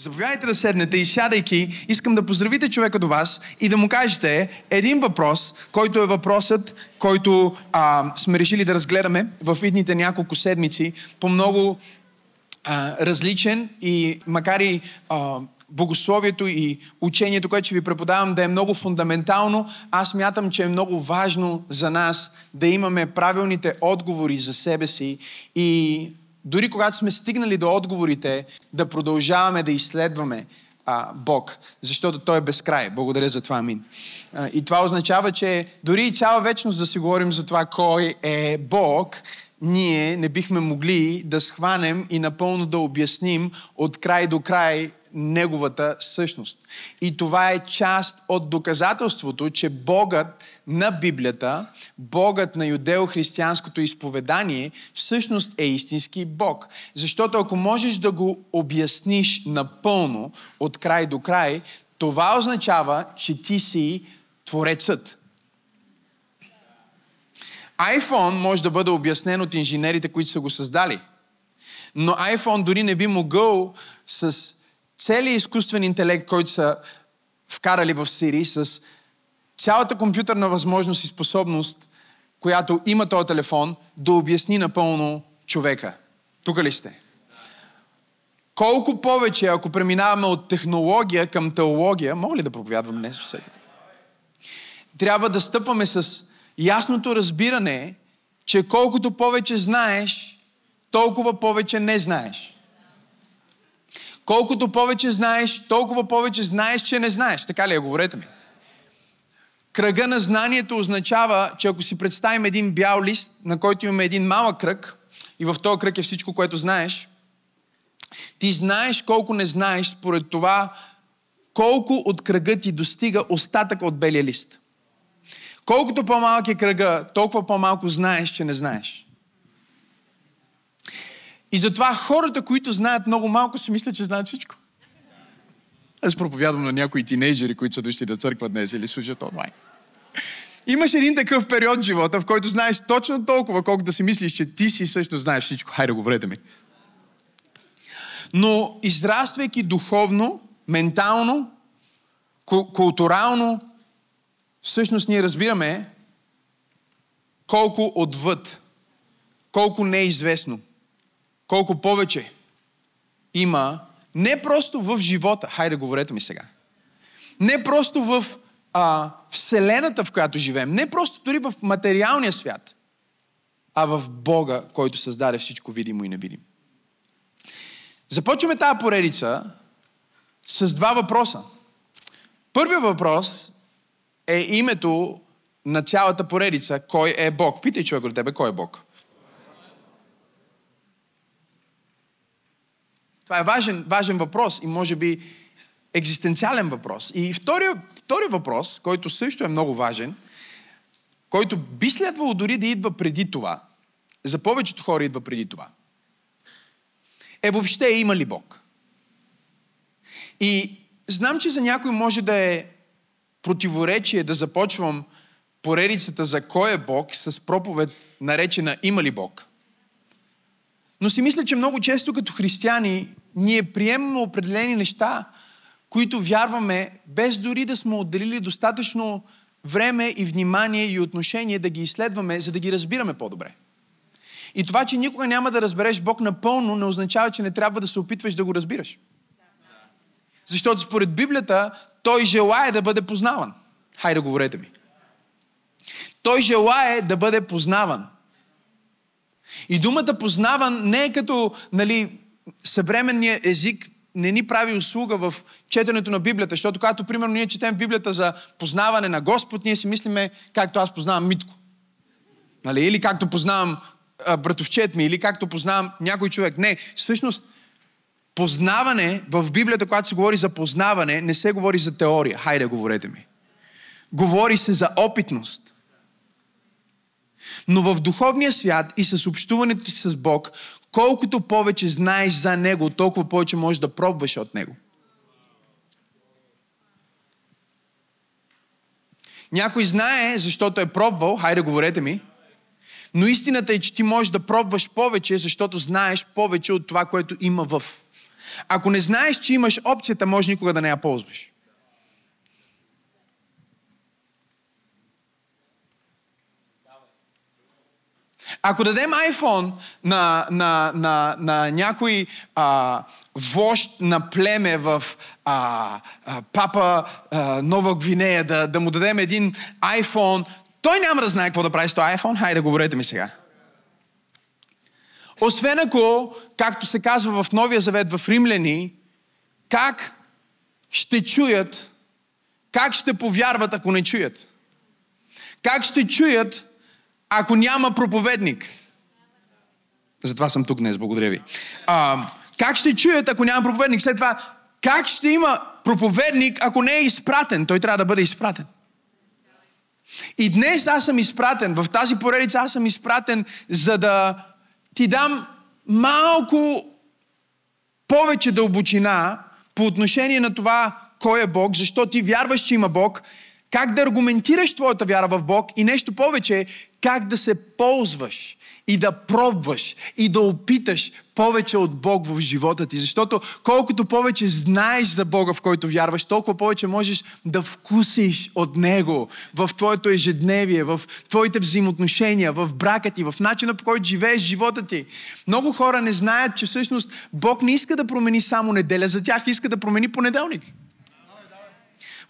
Заповядайте да седнете и сядайки, искам да поздравите човека до вас и да му кажете един въпрос, който е въпросът, който а, сме решили да разгледаме в идните няколко седмици по много а, различен и макар и а, богословието и учението, което ще ви преподавам, да е много фундаментално, аз мятам, че е много важно за нас да имаме правилните отговори за себе си и дори когато сме стигнали до отговорите, да продължаваме да изследваме а, Бог, защото Той е безкрай. Благодаря за това, амин. А, и това означава, че дори и цяла вечност да си говорим за това кой е Бог, ние не бихме могли да схванем и напълно да обясним от край до край неговата същност. И това е част от доказателството, че Богът на Библията, Богът на юдео-християнското изповедание, всъщност е истински Бог. Защото ако можеш да го обясниш напълно, от край до край, това означава, че ти си Творецът. iPhone може да бъде обяснен от инженерите, които са го създали. Но iPhone дори не би могъл с целият изкуствен интелект, който са вкарали в Сири, с цялата компютърна възможност и способност, която има този телефон, да обясни напълно човека. Тук ли сте? Колко повече, ако преминаваме от технология към теология, мога ли да проповядвам днес всеки? Трябва да стъпваме с ясното разбиране, че колкото повече знаеш, толкова повече не знаеш. Колкото повече знаеш, толкова повече знаеш, че не знаеш. Така ли е? Говорете ми. Кръга на знанието означава, че ако си представим един бял лист, на който имаме един малък кръг, и в този кръг е всичко, което знаеш, ти знаеш колко не знаеш според това, колко от кръга ти достига остатък от белия лист. Колкото по-малък е кръга, толкова по-малко знаеш, че не знаеш. И затова хората, които знаят много малко, си мислят, че знаят всичко. Аз проповядвам на някои тинейджери, които са дошли до църква днес или слушат онлайн. Имаш един такъв период в живота, в който знаеш точно толкова, колко да си мислиш, че ти си също знаеш всичко. Хайде, говорете ми. Но израствайки духовно, ментално, културално, всъщност ние разбираме колко отвъд, колко неизвестно, колко повече има не просто в живота, хайде говорете ми сега, не просто в а, Вселената, в която живеем, не просто дори в материалния свят, а в Бога, който създаде всичко видимо и невидимо. Започваме тази поредица с два въпроса. Първият въпрос е името на цялата поредица. Кой е Бог? Питай човек от тебе, кой е Бог? Това е важен, важен въпрос и може би екзистенциален въпрос. И втория, втория въпрос, който също е много важен, който би следвало дори да идва преди това, за повечето хора идва преди това, е въобще има ли Бог? И знам, че за някой може да е противоречие да започвам поредицата за кой е Бог с проповед наречена Има ли Бог? Но си мисля, че много често като християни ние приемаме определени неща, които вярваме, без дори да сме отделили достатъчно време и внимание и отношение да ги изследваме, за да ги разбираме по-добре. И това, че никога няма да разбереш Бог напълно, не означава, че не трябва да се опитваш да го разбираш. Защото според Библията той желая да бъде познаван. Хайде, говорете ми. Той желая да бъде познаван. И думата познаван не е като нали, съвременния език не ни прави услуга в четенето на Библията, защото когато, примерно, ние четем Библията за познаване на Господ, ние си мислиме, както аз познавам Митко. Нали? Или както познавам а, братовчет ми, или както познавам някой човек. Не, всъщност, познаване в Библията, когато се говори за познаване, не се говори за теория. Хайде, говорете ми. Говори се за опитност. Но в духовния свят и с общуването си с Бог, колкото повече знаеш за Него, толкова повече можеш да пробваш от Него. Някой знае, защото е пробвал, хайде говорете ми, но истината е, че ти можеш да пробваш повече, защото знаеш повече от това, което има в. Ако не знаеш, че имаш опцията, може никога да не я ползваш. Ако дадем iPhone на, на, на, на някой а, вожд на племе в а, а, Папа а, Нова Гвинея, да, да му дадем един iPhone, той няма да знае какво да прави с този iPhone. Хайде, говорете ми сега. Освен ако, както се казва в Новия Завет в Римляни, как ще чуят, как ще повярват, ако не чуят? Как ще чуят, ако няма проповедник? Затова съм тук днес, благодаря ви. А, как ще чуят, ако няма проповедник? След това, как ще има проповедник, ако не е изпратен? Той трябва да бъде изпратен. И днес аз съм изпратен, в тази поредица аз съм изпратен, за да ти дам малко повече дълбочина по отношение на това кой е Бог, защо ти вярваш, че има Бог, как да аргументираш твоята вяра в Бог и нещо повече, как да се ползваш и да пробваш и да опиташ повече от Бог в живота ти. Защото колкото повече знаеш за Бога, в който вярваш, толкова повече можеш да вкусиш от Него в твоето ежедневие, в твоите взаимоотношения, в брака ти, в начина по който живееш живота ти. Много хора не знаят, че всъщност Бог не иска да промени само неделя, за тях иска да промени понеделник.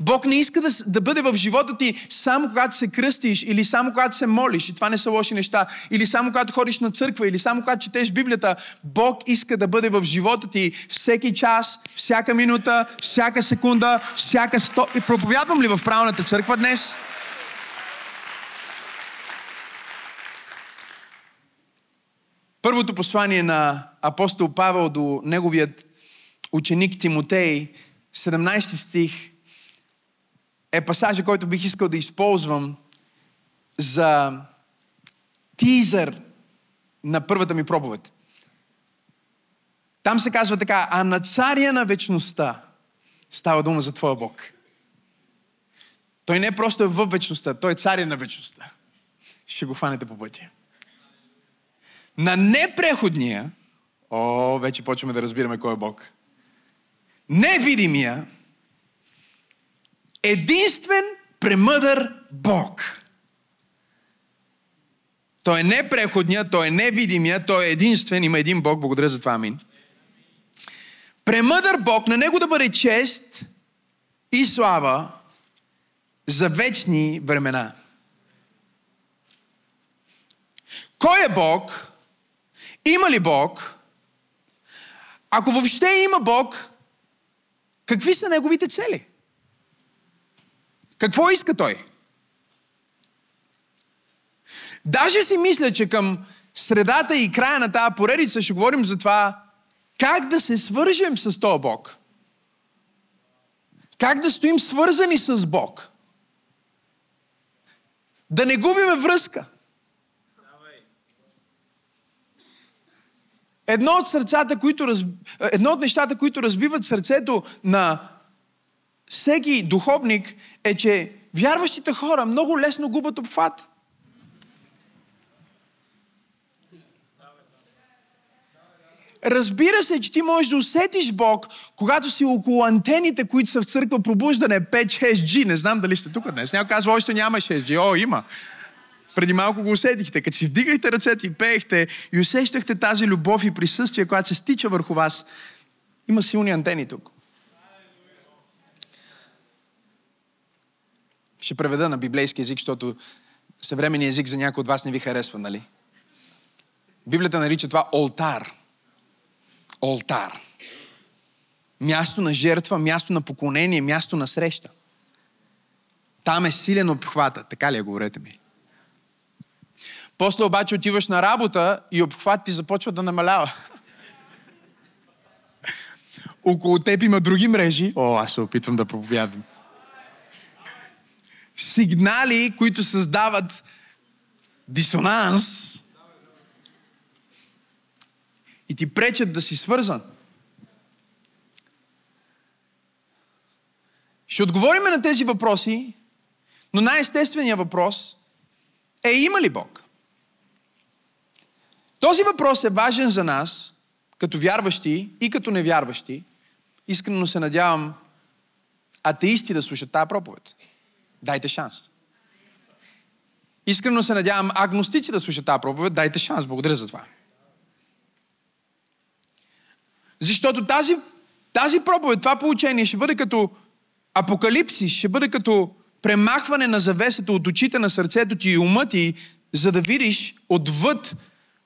Бог не иска да, да бъде в живота ти само когато се кръстиш или само когато се молиш. И това не са лоши неща. Или само когато ходиш на църква, или само когато четеш Библията. Бог иска да бъде в живота ти всеки час, всяка минута, всяка секунда, всяка сто... И проповядвам ли в правилната църква днес? Първото послание на апостол Павел до неговият ученик Тимотей, 17 стих, е пасажа, който бих искал да използвам за тизър на първата ми проповед. Там се казва така, а на царя на вечността става дума за Твоя Бог. Той не просто е в вечността, той е царя на вечността. Ще го фанете по пътя. На непреходния, о, вече почваме да разбираме кой е Бог. Невидимия, единствен премъдър Бог. Той е непреходният, той е невидимия, той е единствен, има един Бог, благодаря за това, амин. Премъдър Бог, на Него да бъде чест и слава за вечни времена. Кой е Бог? Има ли Бог? Ако въобще има Бог, какви са Неговите цели? Какво иска той? Даже си мисля, че към средата и края на тази поредица ще говорим за това как да се свържем с този Бог. Как да стоим свързани с Бог. Да не губиме връзка. Едно от, сърцата, които раз... Едно от нещата, които разбиват сърцето на всеки духовник е, че вярващите хора много лесно губят обхват. Разбира се, че ти можеш да усетиш Бог, когато си около антените, които са в църква пробуждане 5-6G. Не знам дали сте тук днес. Някой казва, още няма 6G. О, има. Преди малко го усетихте. Като си вдигахте ръцете и пеехте и усещахте тази любов и присъствие, която се стича върху вас, има силни антени тук. Ще преведа на библейски език, защото съвременният език за някой от вас не ви харесва, нали? Библията нарича това олтар. Олтар. Място на жертва, място на поклонение, място на среща. Там е силен обхвата. Така ли е, говорете ми? После обаче отиваш на работа и обхват ти започва да намалява. Около теб има други мрежи. О, аз се опитвам да проповядвам сигнали, които създават дисонанс и ти пречат да си свързан. Ще отговорим на тези въпроси, но най-естественият въпрос е има ли Бог? Този въпрос е важен за нас, като вярващи и като невярващи, искрено се надявам атеисти да слушат тази проповед. Дайте шанс. Искрено се надявам агностици да слушат тази проповед. Дайте шанс. Благодаря за това. Защото тази, тази проповед, това получение ще бъде като апокалипсис, ще бъде като премахване на завесата от очите на сърцето ти и ума ти, за да видиш отвъд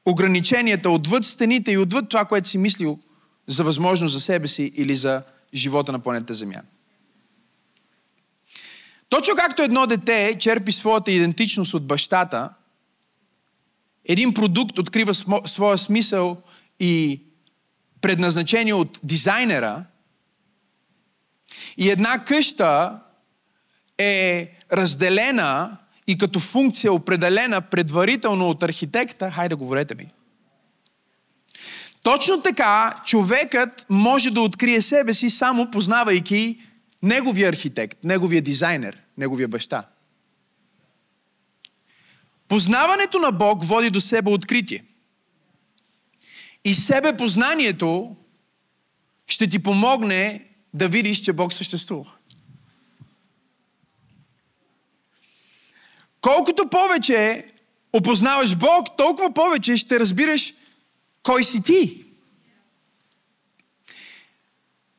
ограниченията, отвъд стените и отвъд това, което си мислил за възможност за себе си или за живота на планета Земя. Точно както едно дете черпи своята идентичност от бащата, един продукт открива своя смисъл и предназначение от дизайнера, и една къща е разделена и като функция определена предварително от архитекта, хайде говорете ми. Точно така човекът може да открие себе си само познавайки неговия архитект, неговия дизайнер, неговия баща. Познаването на Бог води до себе откритие. И себе познанието ще ти помогне да видиш, че Бог съществува. Колкото повече опознаваш Бог, толкова повече ще разбираш кой си ти.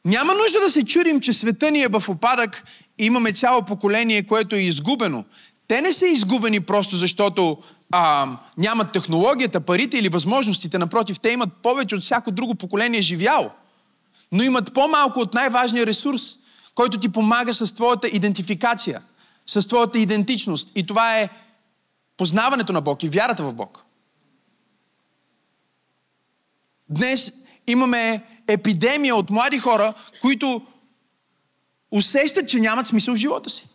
Няма нужда да се чудим, че света ни е в опадък имаме цяло поколение, което е изгубено. Те не са изгубени просто защото а, нямат технологията, парите или възможностите. Напротив, те имат повече от всяко друго поколение живяло. Но имат по-малко от най-важния ресурс, който ти помага с твоята идентификация, с твоята идентичност. И това е познаването на Бог и вярата в Бог. Днес имаме епидемия от млади хора, които усещат, че нямат смисъл в живота си.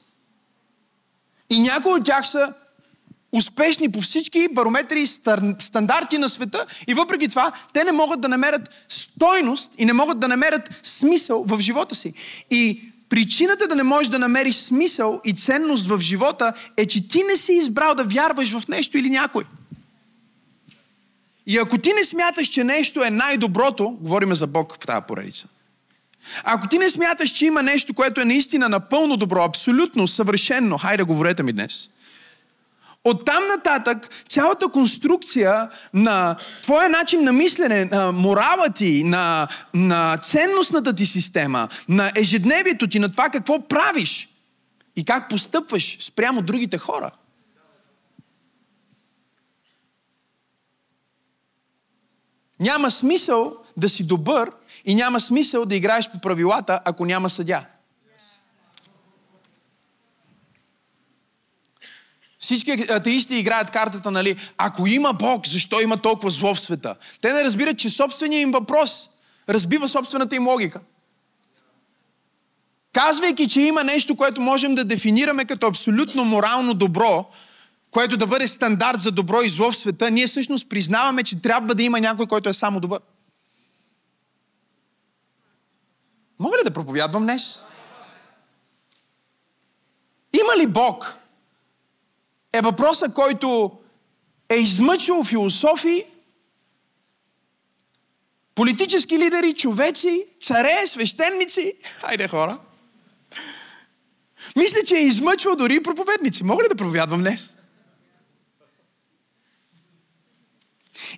И някои от тях са успешни по всички барометри и стандарти на света и въпреки това те не могат да намерят стойност и не могат да намерят смисъл в живота си. И причината да не можеш да намериш смисъл и ценност в живота е, че ти не си избрал да вярваш в нещо или някой. И ако ти не смяташ, че нещо е най-доброто, говориме за Бог в тази поредица, ако ти не смяташ, че има нещо, което е наистина напълно добро, абсолютно, съвършенно, хайде, говорете ми днес. Оттам нататък цялата конструкция на твоя начин на мислене, на морала ти, на, на ценностната ти система, на ежедневието ти, на това какво правиш и как постъпваш спрямо другите хора – Няма смисъл да си добър и няма смисъл да играеш по правилата, ако няма съдя. Всички атеисти играят картата, нали? Ако има Бог, защо има толкова зло в света? Те не разбират, че собственият им въпрос разбива собствената им логика. Казвайки, че има нещо, което можем да дефинираме като абсолютно морално добро, което да бъде стандарт за добро и зло в света, ние всъщност признаваме, че трябва да има някой, който е само добър. Мога ли да проповядвам днес? Има ли Бог? Е въпросът, който е измъчил философи, политически лидери, човеци, царе, свещеници. Хайде хора. Мисля, че е измъчвал дори и проповедници. Мога ли да проповядвам днес?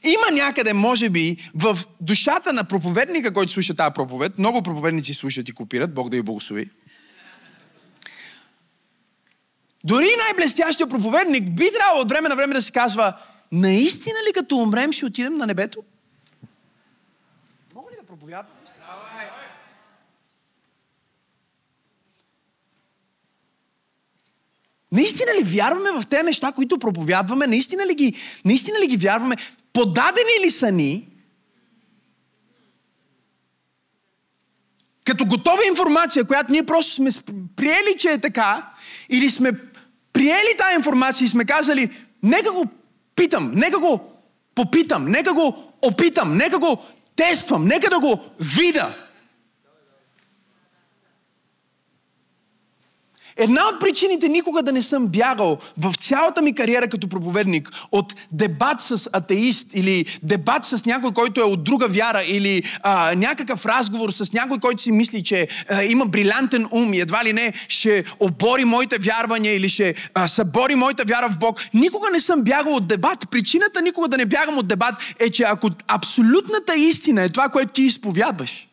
Има някъде, може би, в душата на проповедника, който слуша тази проповед, много проповедници слушат и копират, Бог да ви благослови. Дори най-блестящия проповедник би трябвало от време на време да се казва, наистина ли като умрем ще отидем на небето? Мога ли да проповядвам? Наистина ли вярваме в тези неща, които проповядваме? Наистина ли ги, наистина ли ги вярваме? Подадени ли са ни като готова информация, която ние просто сме приели, че е така, или сме приели тази информация и сме казали, нека го питам, нека го попитам, нека го опитам, нека го тествам, нека да го вида. Една от причините никога да не съм бягал в цялата ми кариера като проповедник от дебат с атеист или дебат с някой, който е от друга вяра или а, някакъв разговор с някой, който си мисли, че а, има брилянтен ум и едва ли не ще обори моите вярвания или ще а, събори моята вяра в Бог. Никога не съм бягал от дебат. Причината никога да не бягам от дебат е, че ако абсолютната истина е това, което ти изповядваш,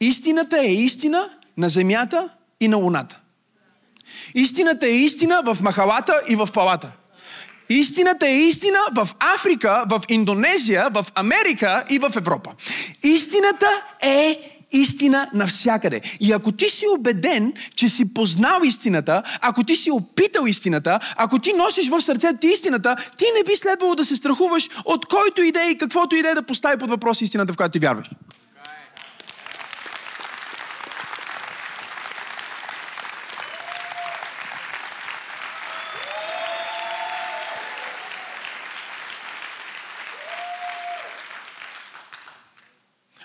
Истината е истина на земята и на луната. Истината е истина в махалата и в палата. Истината е истина в Африка, в Индонезия, в Америка и в Европа. Истината е истина навсякъде. И ако ти си убеден, че си познал истината, ако ти си опитал истината, ако ти носиш в сърцето ти истината, ти не би следвало да се страхуваш от който идея и каквото идея да постави под въпрос истината, в която ти вярваш.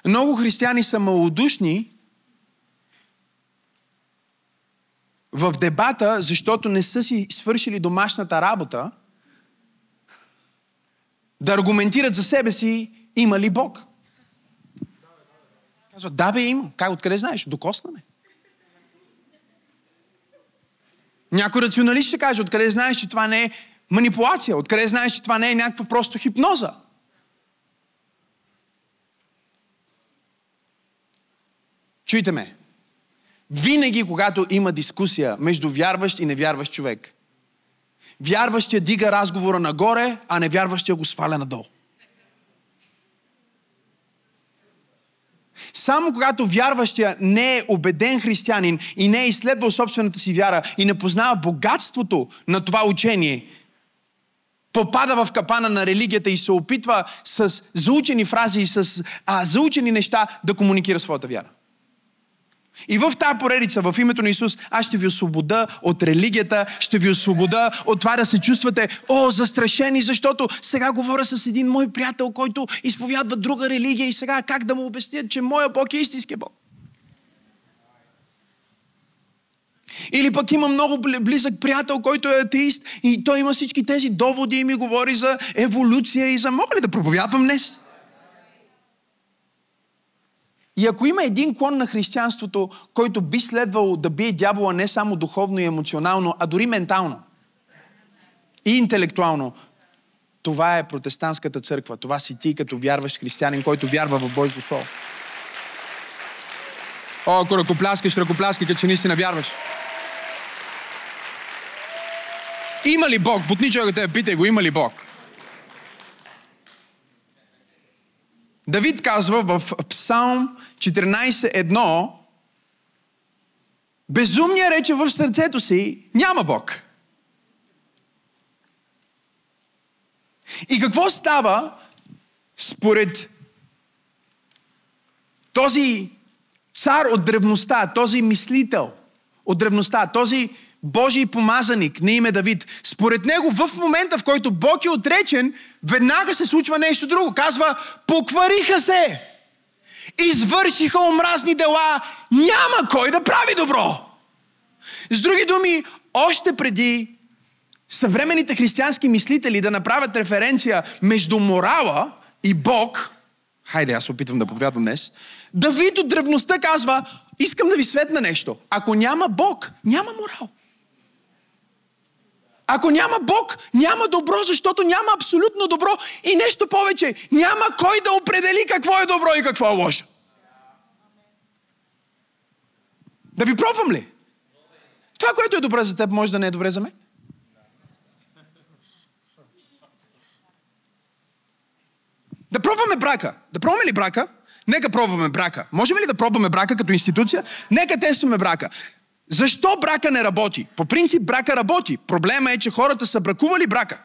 Много християни са малодушни в дебата, защото не са си свършили домашната работа, да аргументират за себе си, има ли Бог. Казват, да бе, има. Как, откъде знаеш? Докоснаме. Някой рационалист ще каже, откъде знаеш, че това не е манипулация, откъде знаеш, че това не е някаква просто хипноза. Чуйте ме. Винаги, когато има дискусия между вярващ и невярващ човек, вярващия дига разговора нагоре, а невярващия го сваля надолу. Само когато вярващия не е убеден християнин и не е изследвал собствената си вяра и не познава богатството на това учение, попада в капана на религията и се опитва с заучени фрази и с а, заучени неща да комуникира своята вяра. И в тази поредица, в името на Исус, аз ще ви освобода от религията, ще ви освобода от това да се чувствате, о, застрашени, защото сега говоря с един мой приятел, който изповядва друга религия и сега как да му обяснят, че моя Бог е истински Бог. Или пък има много близък приятел, който е атеист и той има всички тези доводи и ми говори за еволюция и за... Мога ли да проповядвам днес? И ако има един клон на християнството, който би следвало да бие дявола не само духовно и емоционално, а дори ментално и интелектуално, това е протестантската църква. Това си ти като вярващ християнин, който вярва в Божието Слово. О, ако ръкопляскаш, ръкопляскай, като че наистина вярваш. Има ли Бог? Бутни човека те, питай го, има ли Бог? Давид казва в Псалм 14.1 Безумния рече в сърцето си, няма Бог. И какво става според този цар от древността, този мислител от древността, този Божий помазаник на име Давид. Според него в момента, в който Бог е отречен, веднага се случва нещо друго. Казва, поквариха се, извършиха омразни дела, няма кой да прави добро. С други думи, още преди съвременните християнски мислители да направят референция между морала и Бог, хайде аз опитвам да повядвам днес, Давид от древността казва, искам да ви светна нещо. Ако няма Бог, няма морал. Ако няма Бог, няма добро, защото няма абсолютно добро и нещо повече. Няма кой да определи какво е добро и какво е лошо. Да ви пробвам ли? Това, което е добре за теб, може да не е добре за мен. Да пробваме брака. Да пробваме ли брака? Нека пробваме брака. Можем ли да пробваме брака като институция? Нека тестваме брака. Защо брака не работи? По принцип брака работи. Проблема е, че хората са бракували брака.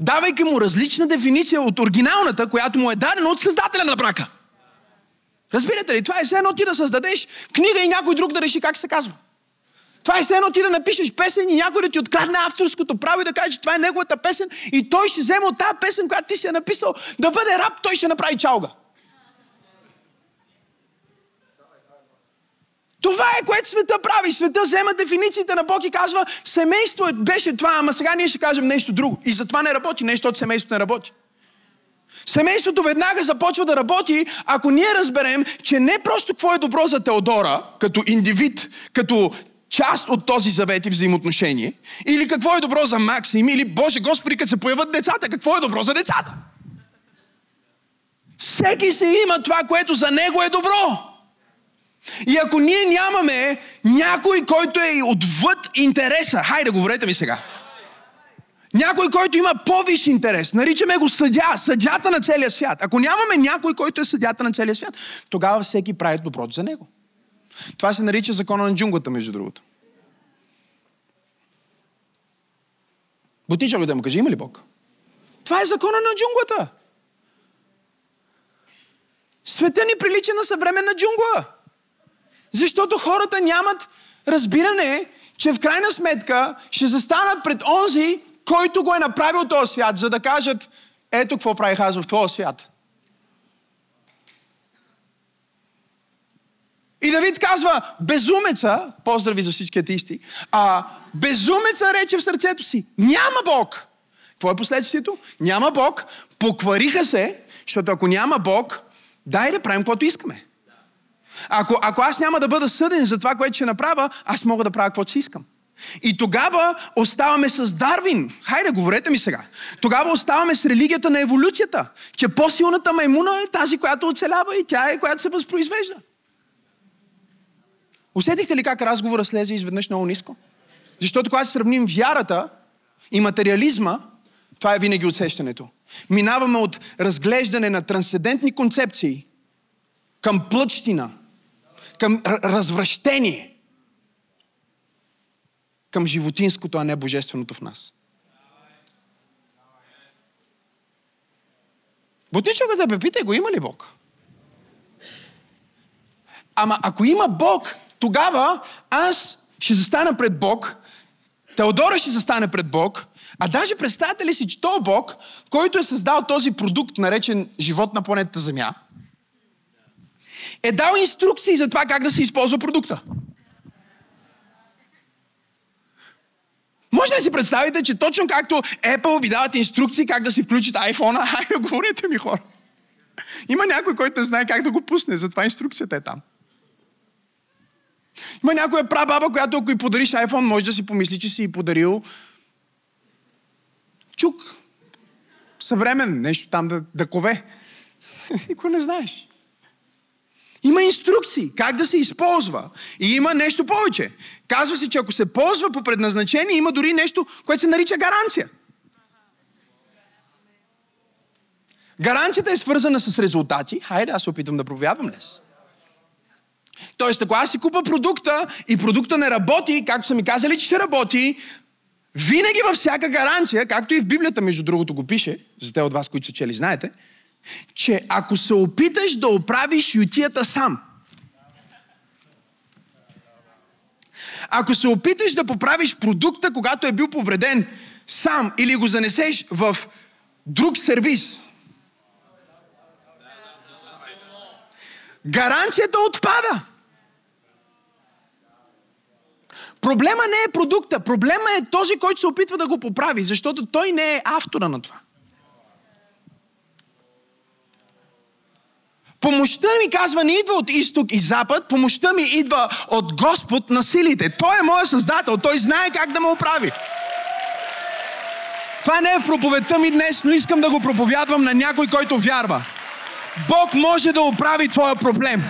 Давайки му различна дефиниция от оригиналната, която му е дадена от създателя на брака. Разбирате ли? Това е все едно ти да създадеш книга и някой друг да реши как се казва. Това е все едно ти да напишеш песен и някой да ти открадне авторското право и да каже, че това е неговата песен и той ще вземе от тази песен, която ти си е написал, да бъде раб, той ще направи чалга. Това е което света прави. Света взема дефинициите на Бог и казва, семейство е- беше това, ама сега ние ще кажем нещо друго. И затова не работи, нещо от семейството не работи. Семейството веднага започва да работи, ако ние разберем, че не просто какво е добро за Теодора, като индивид, като част от този завет и взаимоотношение, или какво е добро за Максим, или Боже Господи, като се появят децата, какво е добро за децата. Всеки си има това, което за него е добро. И ако ние нямаме някой, който е отвъд интереса, хайде, говорете ми сега. Някой, който има по-виш интерес. Наричаме го съдя, съдята на целия свят. Ако нямаме някой, който е съдята на целия свят, тогава всеки прави доброто за него. Това се нарича закона на джунглата, между другото. Бутича да му кажи, има ли Бог? Това е закона на джунглата. Света ни прилича на съвременна джунгла. Защото хората нямат разбиране, че в крайна сметка ще застанат пред онзи, който го е направил този свят, за да кажат, ето какво правих аз в този свят. И Давид казва, безумеца, поздрави за всички атеисти, а безумеца рече в сърцето си, няма Бог. Какво е последствието? Няма Бог, поквариха се, защото ако няма Бог, дай да правим каквото искаме. Ако, ако аз няма да бъда съден за това, което ще направя, аз мога да правя каквото си искам. И тогава оставаме с Дарвин. Хайде, говорете ми сега. Тогава оставаме с религията на еволюцията. Че по-силната маймуна е тази, която оцелява и тя е, която се възпроизвежда. Усетихте ли как разговора слезе изведнъж много ниско? Защото когато сравним вярата и материализма, това е винаги усещането. Минаваме от разглеждане на трансцендентни концепции към плъчтина, към развращение, към животинското, а не божественото в нас. Бутичога да питай го, има ли Бог? Ама ако има Бог, тогава аз ще застана пред Бог, Теодора ще застане пред Бог, а даже представете ли си, че този Бог, който е създал този продукт, наречен живот на планетата Земя, е дал инструкции за това как да се използва продукта. Може ли си представите, че точно както Apple ви дават инструкции как да си включите iPhone, хайде говорите ми хора. Има някой, който знае как да го пусне, затова инструкцията е там. Има някоя прабаба, която ако й подариш iPhone, може да си помисли, че си й подарил чук. Съвремен, нещо там да, да кове. Никой не знаеш. Има инструкции как да се използва. И има нещо повече. Казва се, че ако се ползва по предназначение, има дори нещо, което се нарича гаранция. Гаранцията е свързана с резултати. Хайде, аз се опитвам да проповядвам днес. Тоест, ако аз си купа продукта и продукта не работи, както са ми казали, че ще работи, винаги във всяка гаранция, както и в Библията, между другото, го пише, за те от вас, които са чели, знаете, че ако се опиташ да оправиш ютията сам, ако се опиташ да поправиш продукта, когато е бил повреден сам или го занесеш в друг сервис, гаранцията отпада. Проблема не е продукта, проблема е този, който се опитва да го поправи, защото той не е автора на това. Помощта ми, казва, не идва от изток и запад, помощта ми идва от Господ на силите. Той е моят създател, той знае как да ме оправи. Това не е в проповедта ми днес, но искам да го проповядвам на някой, който вярва. Бог може да оправи твоя проблем.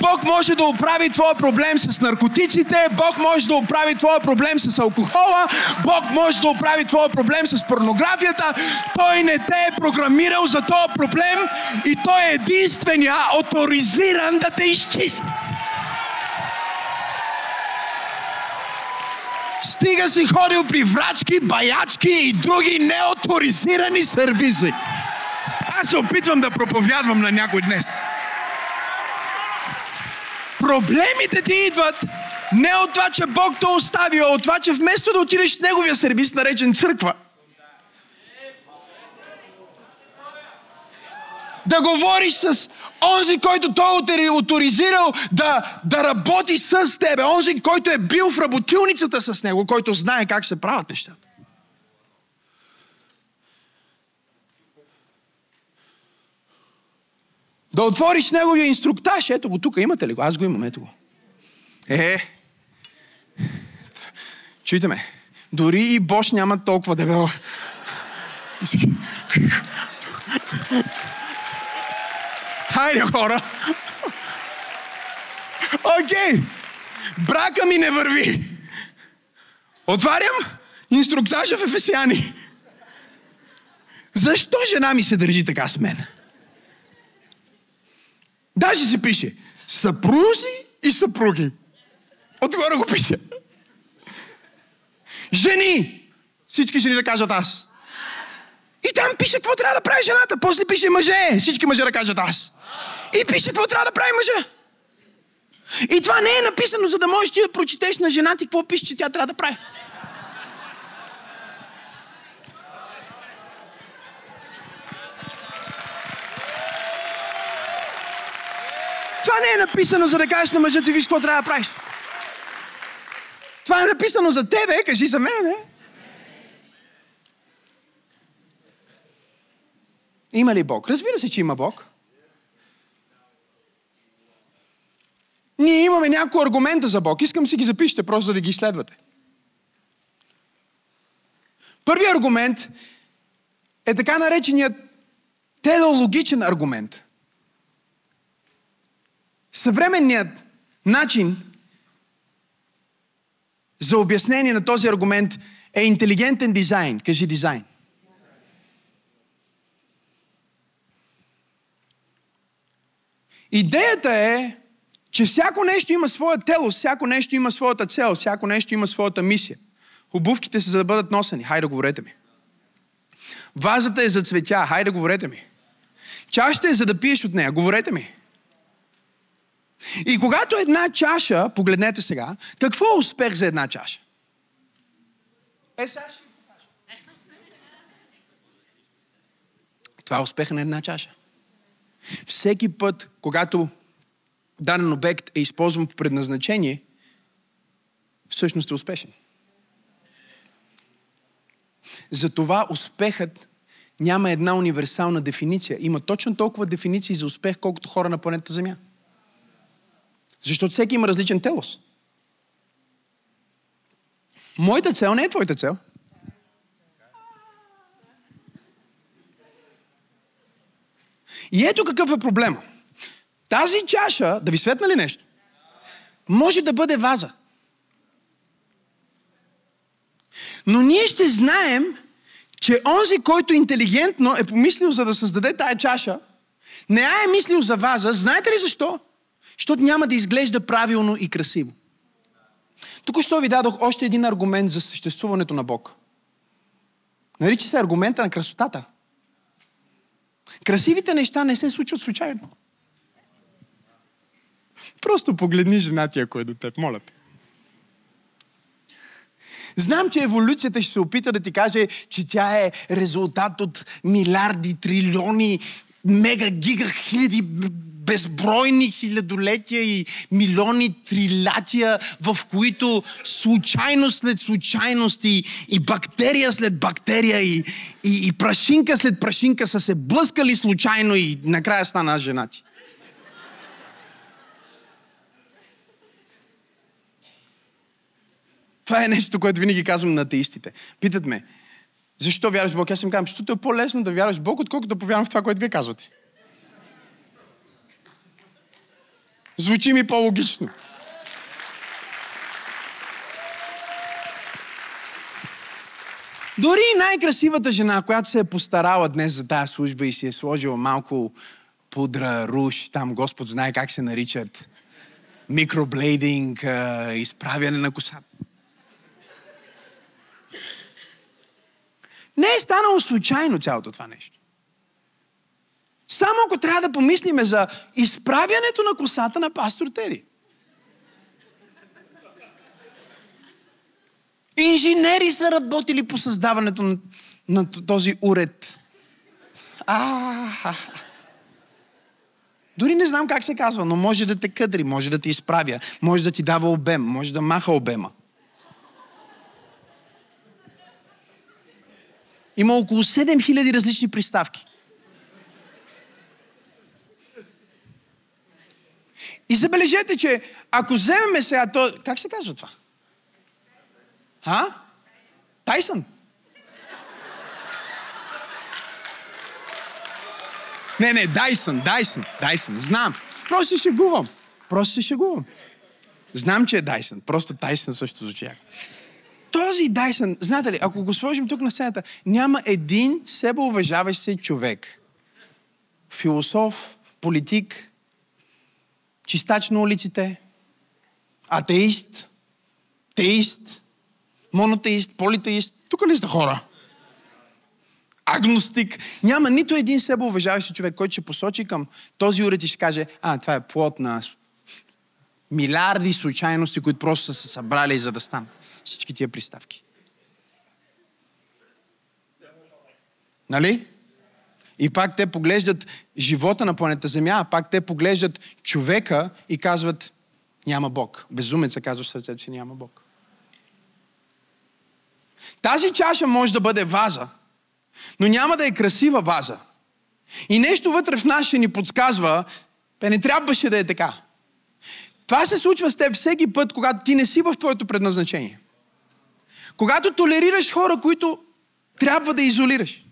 Бог може да оправи твоя проблем с наркотиците, Бог може да оправи твоя проблем с алкохола, Бог може да оправи твоя проблем с порнографията. Той не те е програмирал за този проблем и Той е единствения авторизиран да те изчисти. Стига си ходил при врачки, баячки и други неоторизирани сервизи. Аз се опитвам да проповядвам на някой днес. Проблемите ти идват, Не от това, че Бог те остави, а от това, че вместо да отидеш в Неговия сервис, наречен църква, да говориш с онзи, който той е авторизирал да, да работи с тебе, онзи, който е бил в работилницата с него, който знае как се правят нещата. Да отвориш неговия инструктаж. Ето го тук, имате ли го? Аз го имам, ето го. Е, чуйте ме, дори и Бош няма толкова дебел. Хайде, хора! Окей! Okay. Брака ми не върви. Отварям инструктажа в Ефесяни. Защо жена ми се държи така с мен? Даже се пише съпрузи и съпруги. Отгоре го пише. Жени! Всички жени да кажат аз. И там пише какво трябва да прави жената. После пише мъже. Всички мъже да кажат аз. И пише какво трябва да прави мъжа. И това не е написано, за да можеш ти да прочетеш на жената и какво пише, че тя трябва да прави. Това не е написано, за да кажеш на мъжа ти, виж какво трябва да правиш. Това е написано за тебе, кажи за мене. Има ли Бог? Разбира се, че има Бог. Ние имаме няколко аргумента за Бог. Искам си ги запишете, просто за да ги изследвате. Първият аргумент е така нареченият телеологичен аргумент. Съвременният начин за обяснение на този аргумент е интелигентен дизайн. Кажи дизайн. Идеята е, че всяко нещо има своя тело, всяко нещо има своята цел, всяко нещо има своята мисия. Обувките са за да бъдат носени. Хайде, говорете ми. Вазата е за цветя. Хайде, говорете ми. Чашата е за да пиеш от нея. Говорете ми. И когато една чаша, погледнете сега, какво е успех за една чаша? Е, сега ще Това е успеха на една чаша. Всеки път, когато даден обект е използван по предназначение, всъщност е успешен. Затова успехът няма една универсална дефиниция. Има точно толкова дефиниции за успех, колкото хора на планета Земя. Защото всеки има различен телос. Моята цел не е твоята цел. И ето какъв е проблема. Тази чаша, да ви светна ли нещо, може да бъде ваза. Но ние ще знаем, че онзи, който интелигентно е помислил за да създаде тая чаша, не е мислил за ваза. Знаете ли защо? Защото няма да изглежда правилно и красиво. Тук що ви дадох още един аргумент за съществуването на Бог. Нарича се аргумента на красотата. Красивите неща не се случват случайно. Просто погледни жена ти, ако е до теб, моля те. Знам, че еволюцията ще се опита да ти каже, че тя е резултат от милиарди, трилиони, мега, гига, хиляди безбройни хилядолетия и милиони трилятия, в които случайност след случайност и, и бактерия след бактерия и, и, и прашинка след прашинка са се блъскали случайно и накрая стана жена ти. Това е нещо, което винаги казвам на атеистите. Питат ме, защо вярваш в Бог? Аз им казвам, защото е по-лесно да вярваш в Бог, отколкото да повярвам в това, което вие казвате. Звучи ми по-логично. Дори най-красивата жена, която се е постарала днес за тази служба и си е сложила малко пудра, руш, там Господ знае как се наричат, микроблейдинг, изправяне на косата. Не е станало случайно цялото това нещо. Само ако трябва да помислиме за изправянето на косата на пастор Тери. Инженери са работили по създаването на, на този уред. А, дори не знам как се казва, но може да те къдри, може да ти изправя, може да ти дава обем, може да маха обема. Има около 7000 различни приставки. И забележете, че ако вземем сега то... Как се казва това? А? Тайсън? Не, не, Дайсън, Дайсън, Дайсън, знам. Просто се шегувам. Просто се шегувам. Знам, че е Дайсън. Просто Тайсън също звучи яко. Този Дайсън, знаете ли, ако го сложим тук на сцената, няма един себеуважаващ се човек. Философ, политик, чистач на улиците, атеист, теист, монотеист, политеист. Тук ли сте хора? агностик. Няма нито един себе уважаващ човек, който ще посочи към този уред и ще каже, а, това е плод на милиарди случайности, които просто са се събрали за да станат всички тия приставки. Нали? И пак те поглеждат живота на планета Земя, пак те поглеждат човека и казват, няма Бог. Безумеца казва в сърцето си, няма Бог. Тази чаша може да бъде ваза, но няма да е красива база. И нещо вътре в нас ще ни подсказва, бе не трябваше да е така. Това се случва с теб всеки път, когато ти не си в твоето предназначение. Когато толерираш хора, които трябва да изолираш.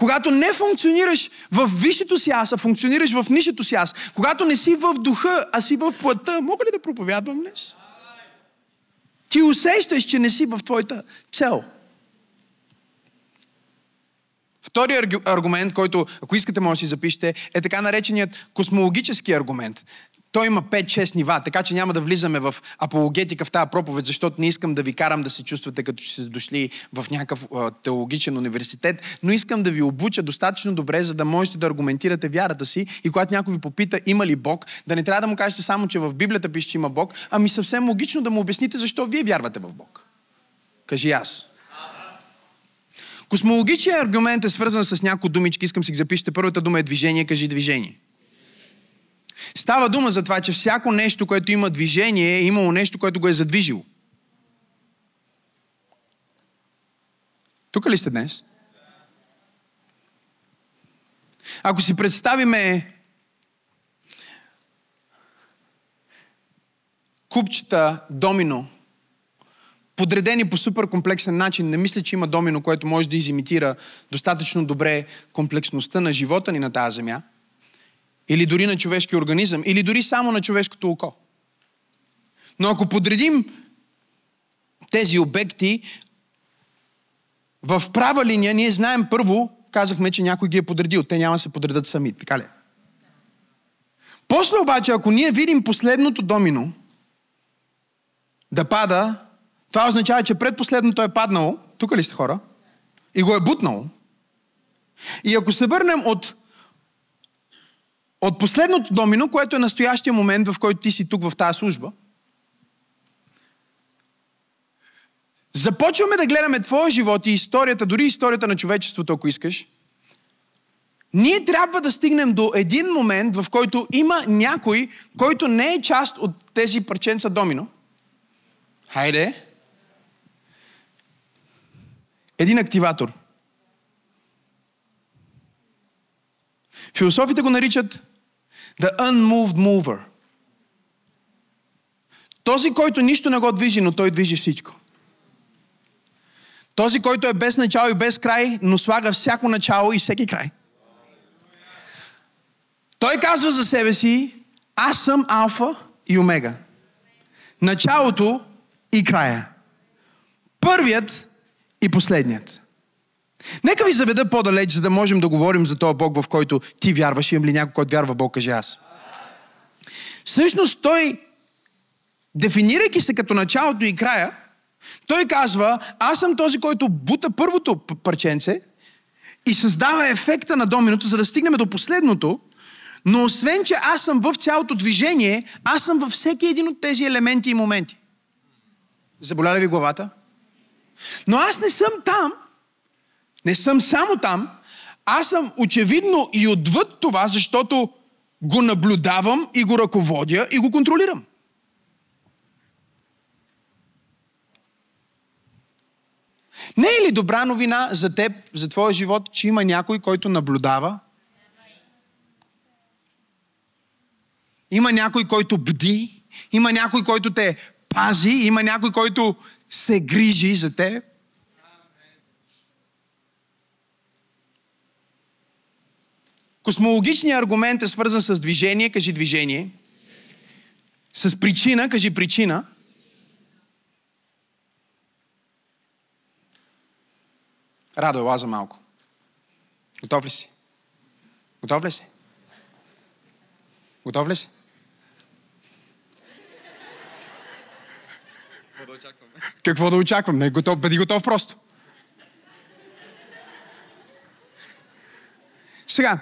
Когато не функционираш в висшето си аз, а функционираш в нишето си аз. Когато не си в духа, а си в плътта. Мога ли да проповядвам днес? Ти усещаш, че не си в твоята цел. Вторият аргумент, който, ако искате, може да си запишете, е така нареченият космологически аргумент. Той има 5-6 нива, така че няма да влизаме в апологетика в тази проповед, защото не искам да ви карам да се чувствате като че сте дошли в някакъв теологичен университет, но искам да ви обуча достатъчно добре, за да можете да аргументирате вярата си и когато някой ви попита има ли Бог, да не трябва да му кажете само, че в Библията пише, че има Бог, ами съвсем логично да му обясните защо вие вярвате в Бог. Кажи аз. Космологичният аргумент е свързан с някои думички, искам си ги запишете. Първата дума е движение, кажи движение. Става дума за това, че всяко нещо, което има движение, е имало нещо, което го е задвижило. Тук ли сте днес? Ако си представиме купчета домино, подредени по супер комплексен начин, не мисля, че има домино, което може да изимитира достатъчно добре комплексността на живота ни на тази земя – или дори на човешки организъм, или дори само на човешкото око. Но ако подредим тези обекти в права линия, ние знаем първо, казахме, че някой ги е подредил. Те няма да се подредат сами, така ли? После обаче, ако ние видим последното домино да пада, това означава, че предпоследното е паднало, тук ли сте хора, и го е бутнало. И ако се върнем от от последното домино, което е настоящия момент, в който ти си тук в тази служба, започваме да гледаме твоя живот и историята, дори историята на човечеството, ако искаш, ние трябва да стигнем до един момент, в който има някой, който не е част от тези парченца домино. Хайде. Един активатор. Философите го наричат The unmoved mover. Този, който нищо не го движи, но той движи всичко. Този, който е без начало и без край, но слага всяко начало и всеки край. Той казва за себе си, аз съм алфа и омега. Началото и края. Първият и последният. Нека ви заведа по-далеч, за да можем да говорим за този Бог, в който ти вярваш. Имам ли някой, който вярва в Бог, каже аз. Всъщност той, дефинирайки се като началото и края, той казва, аз съм този, който бута първото парченце и създава ефекта на доминото, за да стигнем до последното, но освен, че аз съм в цялото движение, аз съм във всеки един от тези елементи и моменти. Заболя ли ви главата? Но аз не съм там. Не съм само там. Аз съм очевидно и отвъд това, защото го наблюдавам и го ръководя и го контролирам. Не е ли добра новина за теб, за твоя живот, че има някой, който наблюдава? Има някой, който бди, има някой, който те пази, има някой, който се грижи за теб. Космологичният аргумент е свързан с движение, кажи движение. С причина, кажи причина. Радо, ела за малко. Готов ли си? Готов ли си? Готов ли си? Какво да очакваме? Какво да очаквам? Не, готов, бъди готов просто. Сега,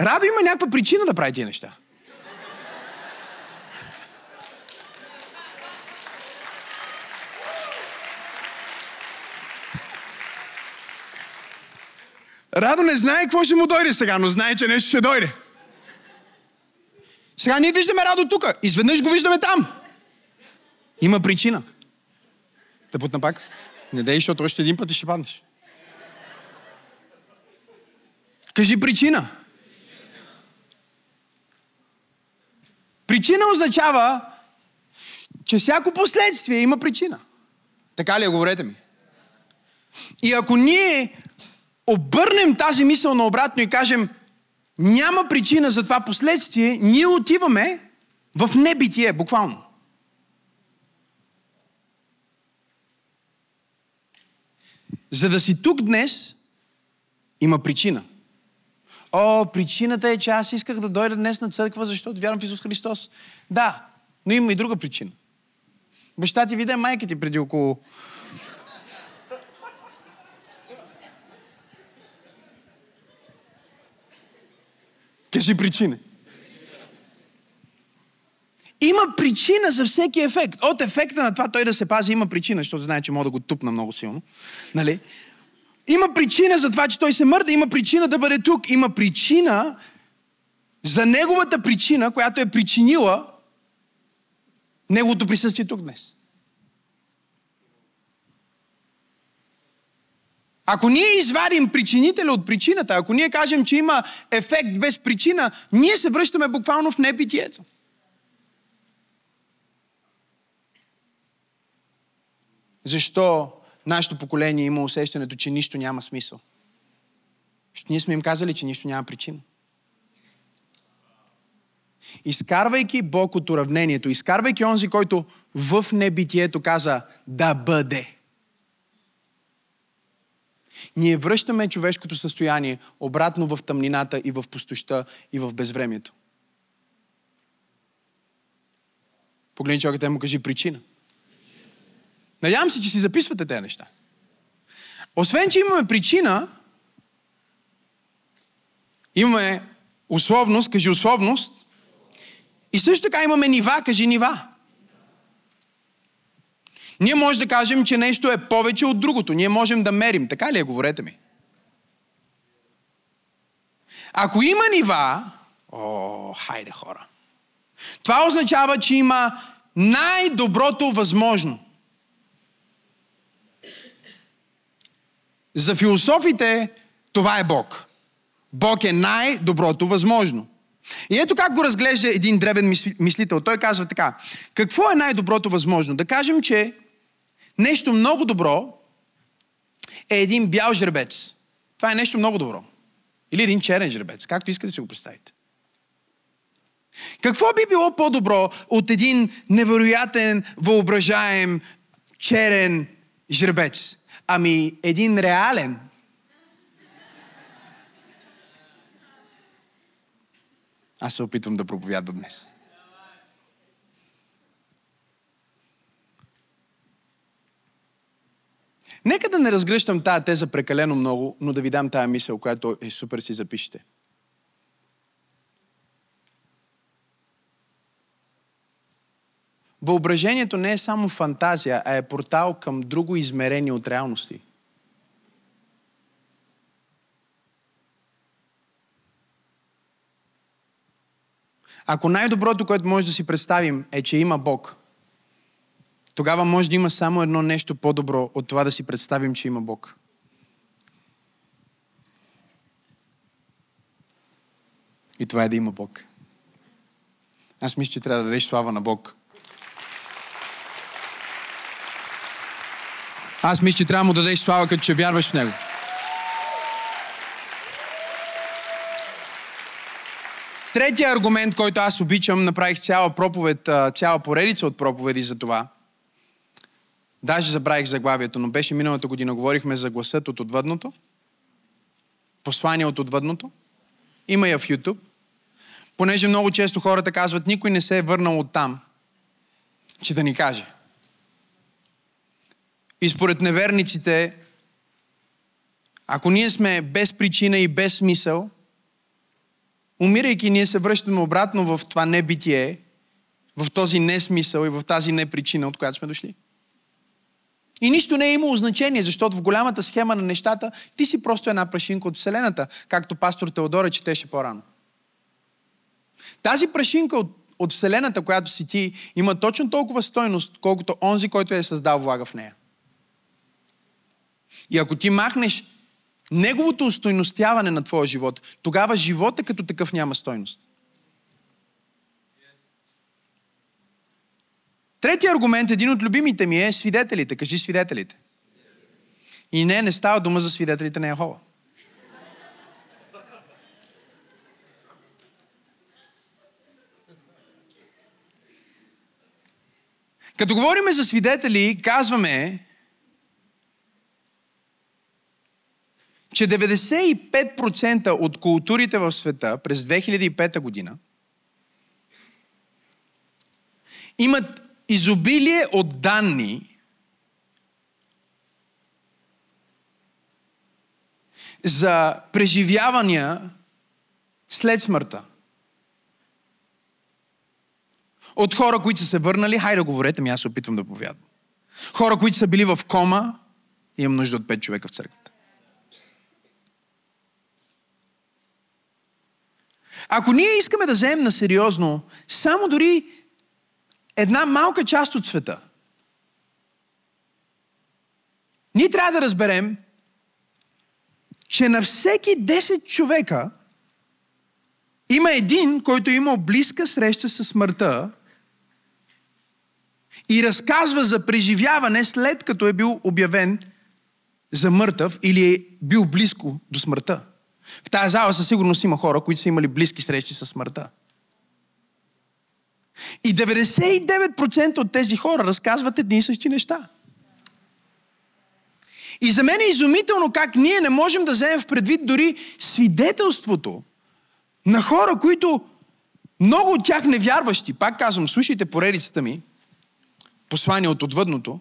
Радо има някаква причина да прави тия неща. Радо не знае какво ще му дойде сега, но знае, че нещо ще дойде. Сега ние виждаме Радо тук. Изведнъж го виждаме там. Има причина. Да путна пак? Не дей, защото още един път и ще паднеш. Кажи причина. Причина означава, че всяко последствие има причина. Така ли е? Говорете ми. И ако ние обърнем тази мисъл наобратно и кажем, няма причина за това последствие, ние отиваме в небитие, буквално. За да си тук днес, има причина. О, причината е, че аз исках да дойда днес на църква, защото вярвам в Исус Христос. Да, но има и друга причина. Баща ти видя майка ти преди около... Кажи причина. Има причина за всеки ефект. От ефекта на това той да се пази има причина, защото знае, че мога да го тупна много силно. Нали? Има причина за това, че той се мърда, има причина да бъде тук, има причина за неговата причина, която е причинила неговото присъствие тук днес. Ако ние извадим причинителя от причината, ако ние кажем, че има ефект без причина, ние се връщаме буквално в небитието. Защо нашето поколение има усещането, че нищо няма смисъл? Защото ние сме им казали, че нищо няма причина. Изкарвайки Бог от уравнението, изкарвайки онзи, който в небитието каза да бъде, ние връщаме човешкото състояние обратно в тъмнината и в пустоща и в безвремието. Погледни човекът му кажи причина. Надявам се, че си записвате тези неща. Освен, че имаме причина, имаме условност, кажи условност, и също така имаме нива, кажи нива. Ние можем да кажем, че нещо е повече от другото. Ние можем да мерим. Така ли е? Говорете ми. Ако има нива, о, хайде хора. Това означава, че има най-доброто възможно. За философите това е Бог. Бог е най-доброто възможно. И ето как го разглежда един дребен мислител. Той казва така. Какво е най-доброто възможно? Да кажем, че нещо много добро е един бял жребец. Това е нещо много добро. Или един черен жребец, както искате да си го представите. Какво би било по-добро от един невероятен, въображаем, черен жребец? Ами един реален. Аз се опитвам да проповядвам днес. Нека да не разгръщам тази теза прекалено много, но да ви дам тази мисъл, която е супер си запишете. Въображението не е само фантазия, а е портал към друго измерение от реалности. Ако най-доброто, което може да си представим е, че има Бог, тогава може да има само едно нещо по-добро от това да си представим, че има Бог. И това е да има Бог. Аз мисля, че трябва да дадеш слава на Бог. Аз мисля, че трябва да му дадеш слава, като че вярваш в Него. Третия аргумент, който аз обичам, направих цяла проповед, цяла поредица от проповеди за това. Даже забравих заглавието, но беше миналата година. Говорихме за гласът от отвъдното. Послание от отвъдното. Има я в YouTube. Понеже много често хората казват, никой не се е върнал от там, че да ни каже. И според неверниците, ако ние сме без причина и без смисъл, умирайки, ние се връщаме обратно в това небитие, в този несмисъл и в тази непричина, от която сме дошли. И нищо не е имало значение, защото в голямата схема на нещата ти си просто една прашинка от Вселената, както пастор Теодора четеше по-рано. Тази прашинка от, от Вселената, която си ти, има точно толкова стойност, колкото онзи, който е създал влага в нея. И ако ти махнеш неговото устойностяване на твоя живот, тогава живота като такъв няма стойност. Третия аргумент, един от любимите ми е свидетелите. Кажи свидетелите. И не, не става дума за свидетелите на Яхова. Като говорим за свидетели, казваме, че 95% от културите в света през 2005 година имат изобилие от данни за преживявания след смъртта. От хора, които са се върнали, хайде говорете ми, аз се опитвам да повядам. Хора, които са били в кома, имам нужда от пет човека в църквата. Ако ние искаме да вземем на сериозно само дори една малка част от света, ние трябва да разберем, че на всеки 10 човека има един, който е имал близка среща с смъртта и разказва за преживяване след като е бил обявен за мъртъв или е бил близко до смъртта. В тази зала със сигурност има хора, които са имали близки срещи с смъртта. И 99% от тези хора разказват едни и същи неща. И за мен е изумително как ние не можем да вземем в предвид дори свидетелството на хора, които много от тях невярващи, пак казвам, слушайте поредицата ми, послание от отвъдното,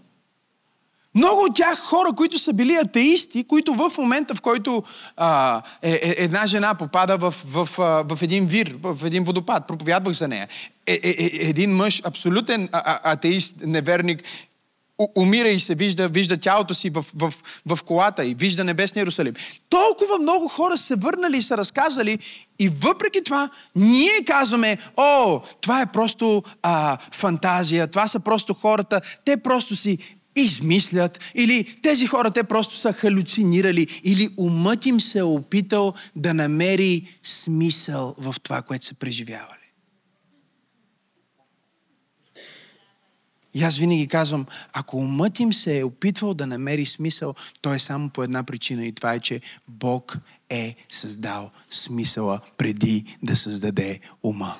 много от тях хора, които са били атеисти, които в момента, в който а, е, е, една жена попада в, в, в, в един вир, в един водопад, проповядвах за нея. Е, е, е, един мъж, абсолютен а, а, атеист, неверник, умира и се вижда, вижда тялото си в, в, в колата и вижда небесния Иерусалим. Толкова много хора се върнали и са разказали и въпреки това ние казваме, о, това е просто а, фантазия, това са просто хората, те просто си измислят, или тези хора те просто са халюцинирали, или умът им се е опитал да намери смисъл в това, което са преживявали. И аз винаги казвам, ако умът им се е опитвал да намери смисъл, то е само по една причина и това е, че Бог е създал смисъла преди да създаде ума.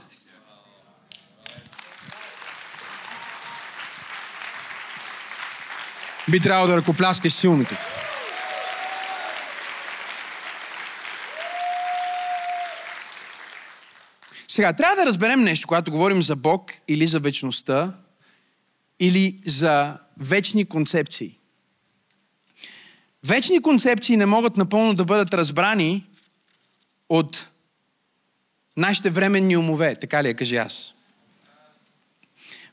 Би трябвало да ръкопляскаш силно тук. Сега, трябва да разберем нещо, когато говорим за Бог или за вечността, или за вечни концепции. Вечни концепции не могат напълно да бъдат разбрани от нашите временни умове, така ли е, кажи аз.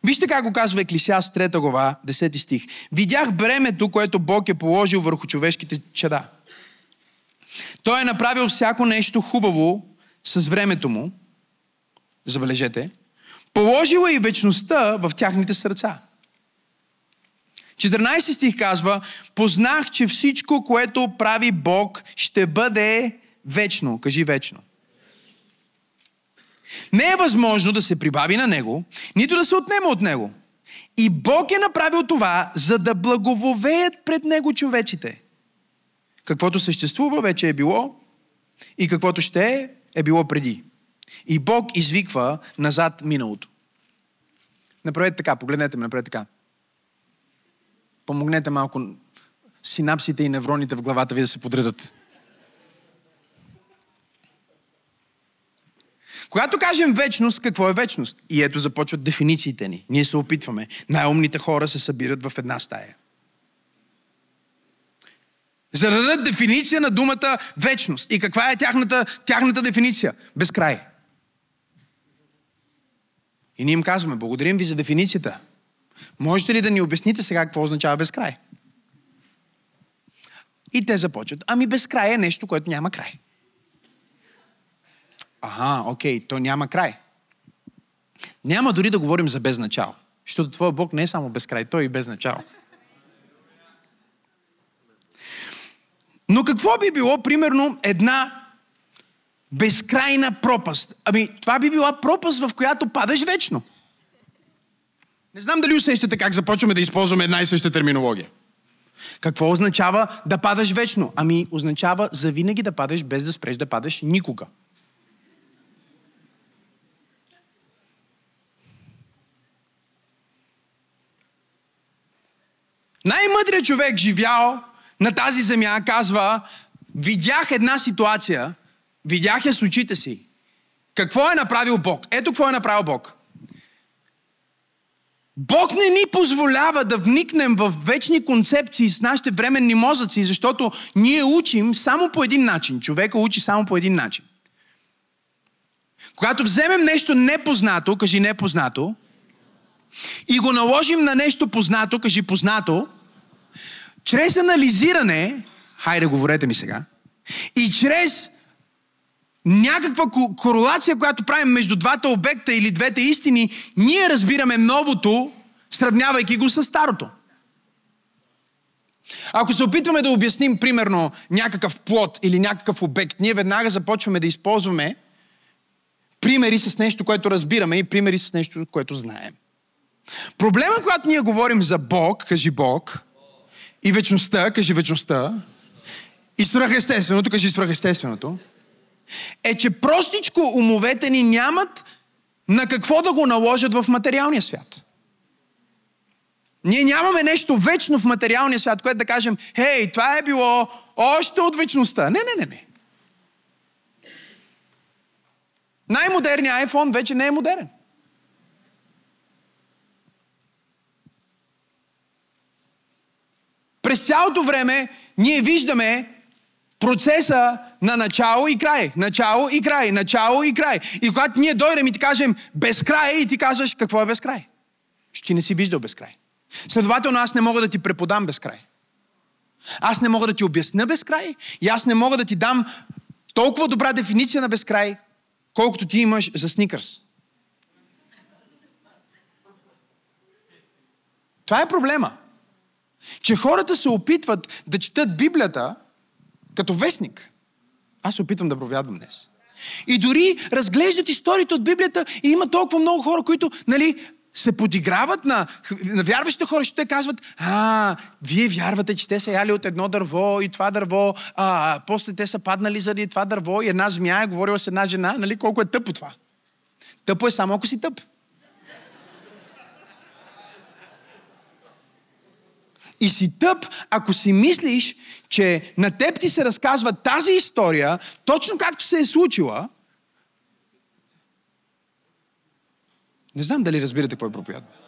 Вижте как го казва Еклисиаст 3 глава, 10 стих. Видях бремето, което Бог е положил върху човешките чада. Той е направил всяко нещо хубаво с времето му. Забележете. Положила и вечността в тяхните сърца. 14 стих казва, познах, че всичко, което прави Бог, ще бъде вечно. Кажи вечно. Не е възможно да се прибави на Него, нито да се отнема от Него. И Бог е направил това, за да благововеят пред Него човечите. Каквото съществува вече е било и каквото ще е, е било преди. И Бог извиква назад миналото. Направете така, погледнете ме, направете така. Помогнете малко синапсите и невроните в главата ви да се подредат. Когато кажем вечност, какво е вечност? И ето започват дефинициите ни. Ние се опитваме. Най-умните хора се събират в една стая. За да дадат дефиниция на думата вечност. И каква е тяхната, тяхната дефиниция? Безкрай. И ние им казваме, благодарим ви за дефиницията. Можете ли да ни обясните сега какво означава безкрай? И те започват. Ами безкрай е нещо, което няма край. Ага, окей, то няма край. Няма дори да говорим за безначало. Защото Твоя Бог не е само безкрай, той е и без начало. Но какво би било, примерно, една безкрайна пропаст? Ами, това би била пропаст, в която падаш вечно. Не знам дали усещате как започваме да използваме една и съща терминология. Какво означава да падаш вечно? Ами, означава завинаги да падаш без да спреш да падаш никога. Най-мъдрият човек, живял на тази земя, казва, видях една ситуация, видях я с очите си. Какво е направил Бог? Ето какво е направил Бог. Бог не ни позволява да вникнем в вечни концепции с нашите временни мозъци, защото ние учим само по един начин. Човека учи само по един начин. Когато вземем нещо непознато, кажи непознато, и го наложим на нещо познато, кажи познато, чрез анализиране, хайде говорете ми сега, и чрез някаква корелация, която правим между двата обекта или двете истини, ние разбираме новото, сравнявайки го с старото. Ако се опитваме да обясним, примерно, някакъв плод или някакъв обект, ние веднага започваме да използваме примери с нещо, което разбираме и примери с нещо, което знаем. Проблема, когато ние говорим за Бог, кажи Бог, и вечността, кажи вечността, и свръхестественото, кажи свръхестественото, е, че простичко умовете ни нямат на какво да го наложат в материалния свят. Ние нямаме нещо вечно в материалния свят, което да кажем, хей, това е било още от вечността. Не, не, не, не. Най-модерният iPhone вече не е модерен. През цялото време ние виждаме процеса на начало и край. Начало и край. Начало и край. И когато ние дойдем и ти кажем безкрай и ти казваш какво е безкрай. Ще ти не си виждал безкрай. Следователно аз не мога да ти преподам безкрай. Аз не мога да ти обясня безкрай и аз не мога да ти дам толкова добра дефиниция на безкрай, колкото ти имаш за сникърс. Това е проблема. Че хората се опитват да четат Библията като вестник. Аз се опитвам да провядвам днес. И дори разглеждат историите от Библията и има толкова много хора, които нали, се подиграват на, на вярващите хора, ще те казват, а, вие вярвате, че те са яли от едно дърво и това дърво, а, после те са паднали заради това дърво и една змия е говорила с една жена, нали, колко е тъпо това. Тъпо е само ако си тъп. И си тъп, ако си мислиш, че на теб ти се разказва тази история, точно както се е случила. Не знам дали разбирате какво е проповядва.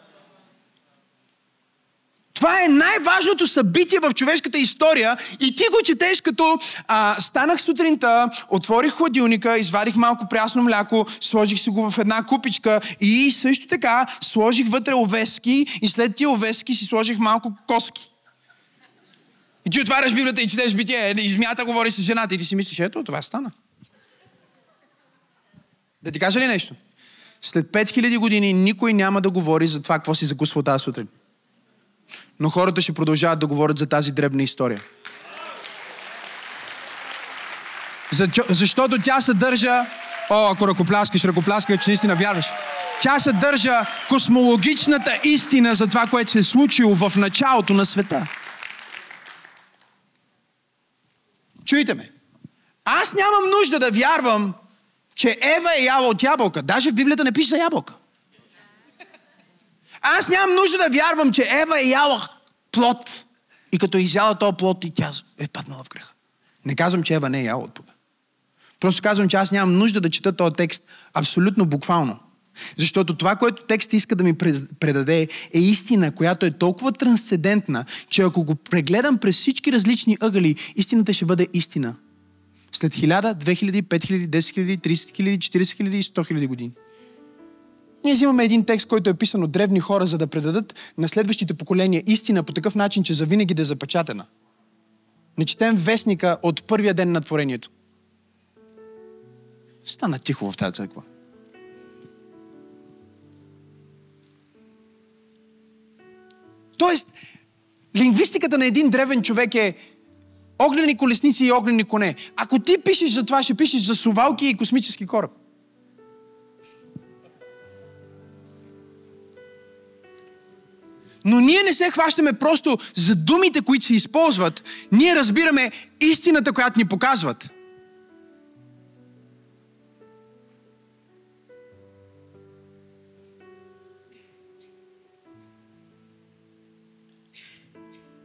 Това е най-важното събитие в човешката история и ти го четеш като а, станах сутринта, отворих хладилника, извадих малко прясно мляко, сложих си го в една купичка и също така сложих вътре овески и след тия овески си сложих малко коски. И ти отваряш Библията и четеш битие, и змията говори с жената и ти си мислиш, ето, това стана. Да ти кажа ли нещо? След 5000 години никой няма да говори за това, какво си закусвал тази сутрин. Но хората ще продължават да говорят за тази дребна история. За, защото тя съдържа... О, ако ръкопляскаш, ръкопляскаш, че наистина вярваш. Тя съдържа космологичната истина за това, което се е случило в началото на света. Чуйте ме. Аз нямам нужда да вярвам, че Ева е яла от ябълка. Даже в Библията не пише за ябълка. Аз нямам нужда да вярвам, че Ева е яла плод. И като е изяла този плод и тя е паднала в греха. Не казвам, че Ева не е яла от плода. Просто казвам, че аз нямам нужда да чета този текст абсолютно буквално. Защото това, което текст иска да ми предаде, е истина, която е толкова трансцендентна, че ако го прегледам през всички различни ъгъли, истината ще бъде истина. След 1000, 2000, 5000, 10 000, 30 000, 40 000 и 100 000 години. Ние взимаме един текст, който е писан от древни хора, за да предадат на следващите поколения истина по такъв начин, че завинаги да е запечатана. Не четем вестника от първия ден на творението. Стана тихо в тази църква. Тоест, лингвистиката на един древен човек е огнени колесници и огнени коне. Ако ти пишеш за това, ще пишеш за сувалки и космически кораб. Но ние не се хващаме просто за думите, които се използват. Ние разбираме истината, която ни показват.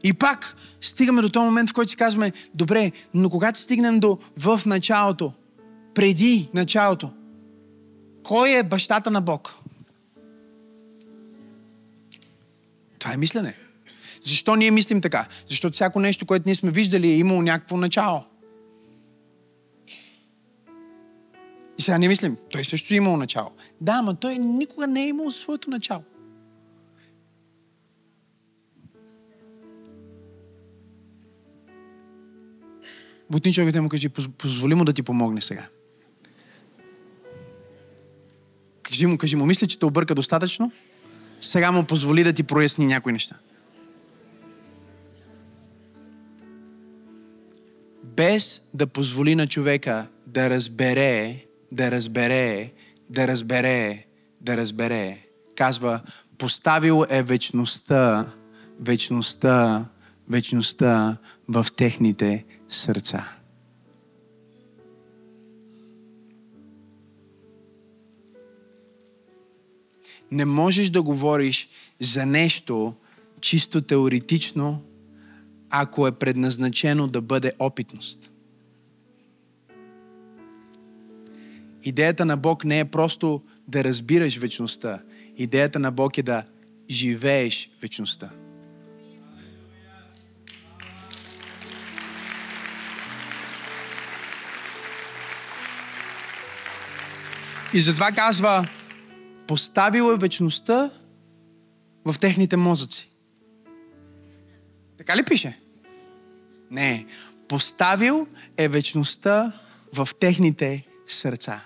И пак стигаме до този момент, в който си казваме, добре, но когато стигнем до в началото, преди началото, кой е бащата на Бог? Това е мислене. Защо ние мислим така? Защото всяко нещо, което ние сме виждали, е имало някакво начало. И сега не мислим, той също е имал начало. Да, но той никога не е имал своето начало. Бутни човек да му кажи, позволи му да ти помогне сега. Кажи му, кажи му, мисля, че те обърка достатъчно. Сега му позволи да ти проясни някои неща. Без да позволи на човека да разбере, да разбере, да разбере, да разбере. Казва, поставил е вечността, вечността, вечността в техните сърца. Не можеш да говориш за нещо чисто теоретично, ако е предназначено да бъде опитност. Идеята на Бог не е просто да разбираш вечността. Идеята на Бог е да живееш вечността. И затова казва, поставил е вечността в техните мозъци. Така ли пише? Не. Поставил е вечността в техните сърца.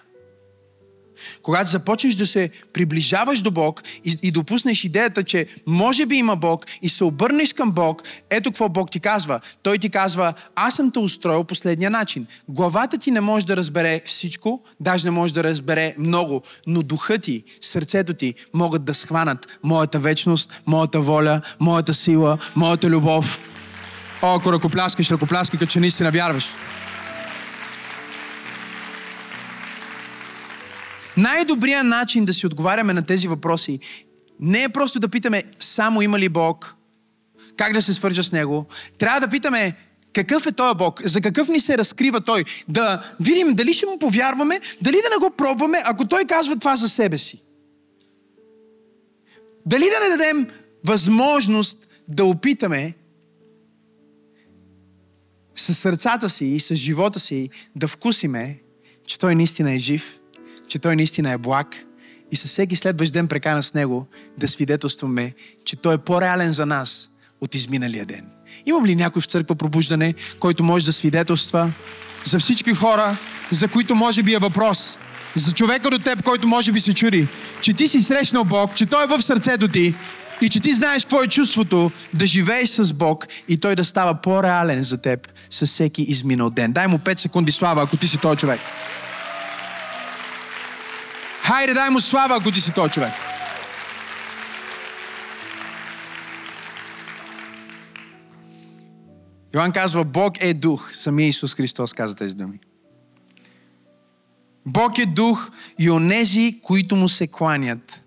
Когато започнеш да се приближаваш до Бог и, и допуснеш идеята, че може би има Бог и се обърнеш към Бог, ето какво Бог ти казва. Той ти казва, аз съм те устроил последния начин. Главата ти не може да разбере всичко, даже не може да разбере много, но духът ти, сърцето ти могат да схванат моята вечност, моята воля, моята сила, моята любов. О, ако ръкопляскаш, ръкопляскай, като че наистина вярваш. Най-добрият начин да си отговаряме на тези въпроси не е просто да питаме само има ли Бог, как да се свържа с Него. Трябва да питаме какъв е този Бог, за какъв ни се разкрива Той. Да видим дали ще му повярваме, дали да не го пробваме, ако Той казва това за себе си. Дали да не дадем възможност да опитаме с сърцата си и с живота си да вкусиме, че Той наистина е жив, че Той наистина е благ и със всеки следващ ден прекана с Него да свидетелстваме, че Той е по-реален за нас от изминалия ден. Имам ли някой в църква пробуждане, който може да свидетелства за всички хора, за които може би е въпрос? За човека до теб, който може би се чури, че ти си срещнал Бог, че Той е в сърцето ти и че ти знаеш какво е чувството да живееш с Бог и Той да става по-реален за теб с всеки изминал ден. Дай му 5 секунди слава, ако ти си този човек. Хайде, дай му слава, ако ти си този човек. Йоан казва, Бог е дух. Самия Исус Христос каза тези думи. Бог е дух и онези, които му се кланят,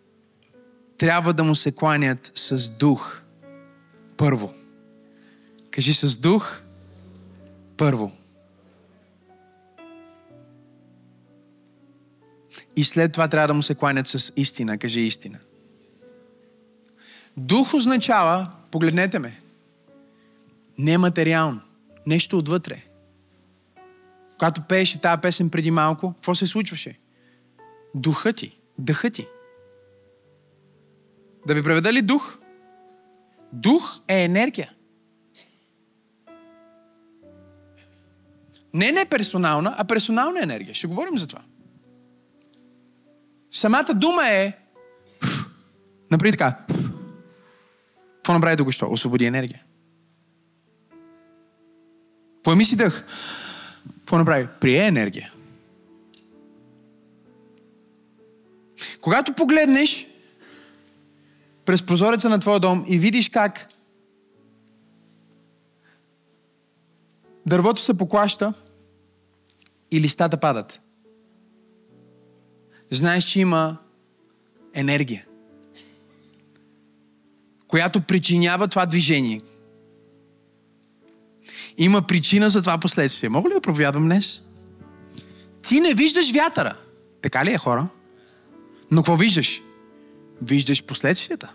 трябва да му се кланят с дух. Първо. Кажи с дух. Първо. И след това трябва да му се кланят с истина. Кажи истина. Дух означава, погледнете ме, нематериално. Нещо отвътре. Когато пееше тази песен преди малко, какво се случваше? Духът ти, дъхът ти. Да ви преведа ли дух? Дух е енергия. Не не персонална, а персонална енергия. Ще говорим за това. Самата дума е Напри така. Какво направи току-що? Освободи енергия. Поеми си дъх. Какво направи? Прие енергия. Когато погледнеш през прозореца на твоя дом и видиш как дървото се поклаща и листата падат, знаеш, че има енергия, която причинява това движение. Има причина за това последствие. Мога ли да проповядвам днес? Ти не виждаш вятъра. Така ли е, хора? Но какво виждаш? Виждаш последствията.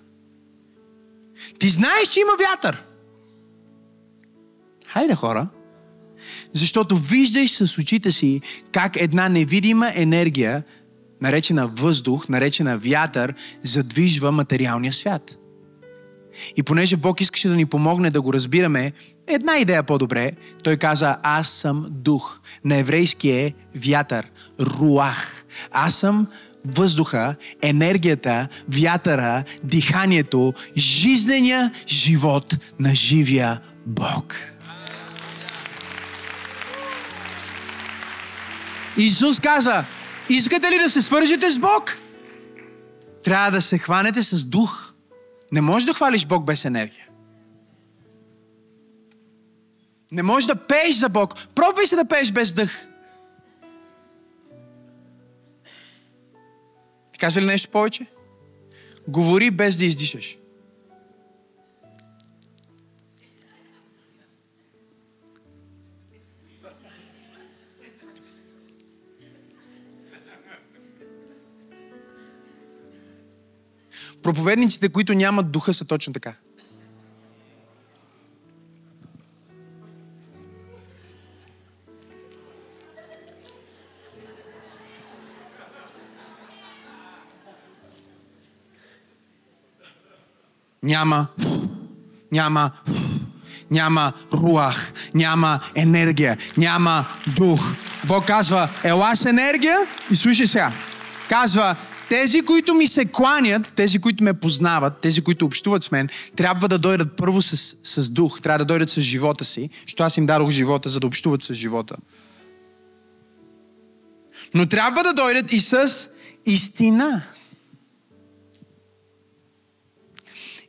Ти знаеш, че има вятър. Хайде, хора. Защото виждаш с очите си как една невидима енергия, наречена въздух, наречена вятър, задвижва материалния свят. И понеже Бог искаше да ни помогне да го разбираме, една идея по-добре, той каза, аз съм дух. На еврейски е вятър, руах. Аз съм въздуха, енергията, вятъра, диханието, жизнения живот на живия Бог. Исус каза, искате ли да се свържете с Бог? Трябва да се хванете с дух. Не можеш да хвалиш Бог без енергия. Не можеш да пееш за Бог. Пробвай се да пееш без дъх. Ти кажа ли нещо повече? Говори без да издишаш. Проповедниците, които нямат духа, са точно така. Няма, няма, няма руах, няма енергия, няма дух. Бог казва, ела с енергия и слушай сега. Казва, тези, които ми се кланят, тези, които ме познават, тези, които общуват с мен, трябва да дойдат първо с, с дух, трябва да дойдат с живота си, защото аз им дадох живота, за да общуват с живота. Но трябва да дойдат и с истина.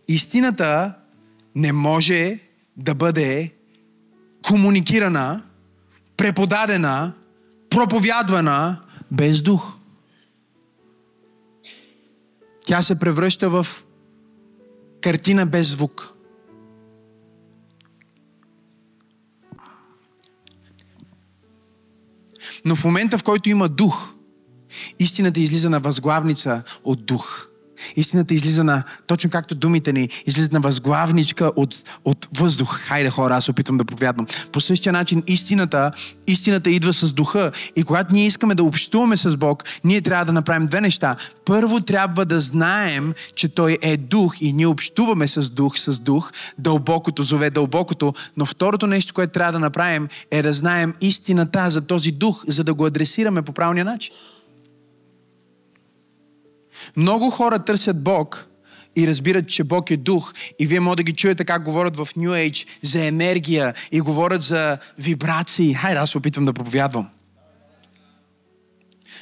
Истината не може да бъде комуникирана, преподадена, проповядвана без дух. Тя се превръща в картина без звук. Но в момента, в който има дух, истината излиза на възглавница от дух. Истината излиза на, точно както думите ни, излизат на възглавничка от, от въздух. Хайде хора, аз опитвам да повядвам. По същия начин истината, истината идва с духа. И когато ние искаме да общуваме с Бог, ние трябва да направим две неща. Първо трябва да знаем, че Той е дух и ние общуваме с дух, с дух, дълбокото зове дълбокото. Но второто нещо, което трябва да направим е да знаем истината за този дух, за да го адресираме по правилния начин. Много хора търсят Бог и разбират, че Бог е дух. И вие може да ги чуете как говорят в New Age за енергия и говорят за вибрации. Хайде, аз се опитвам да проповядвам.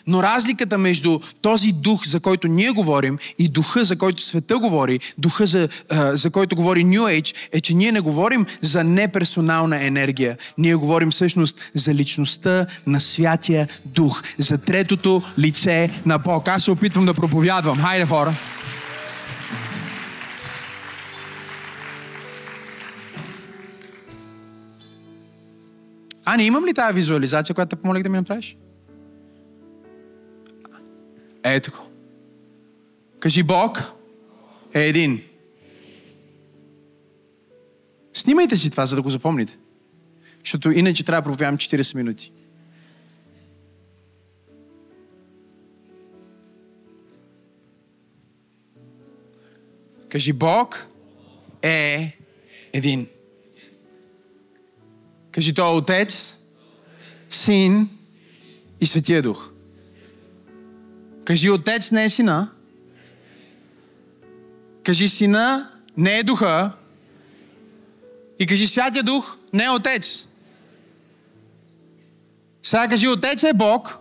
Но разликата между този дух, за който ние говорим, и духа, за който света говори, духа, за, за който говори New Age, е, че ние не говорим за неперсонална енергия. Ние говорим всъщност за личността на Святия Дух, за третото лице на Бог. Аз се опитвам да проповядвам. Хайде, хора! Ани, имам ли тази визуализация, която те помолих да ми направиш? Ето го. Кажи Бог е един. Снимайте си това, за да го запомните. Защото иначе трябва да проповядам 40 минути. Кажи Бог е един. Кажи Той е Отец, Син и Светия Дух. Кажи Отец не е Сина. Кажи Сина не е Духа. И кажи Святия Дух не е Отец. Сега кажи Отец е Бог,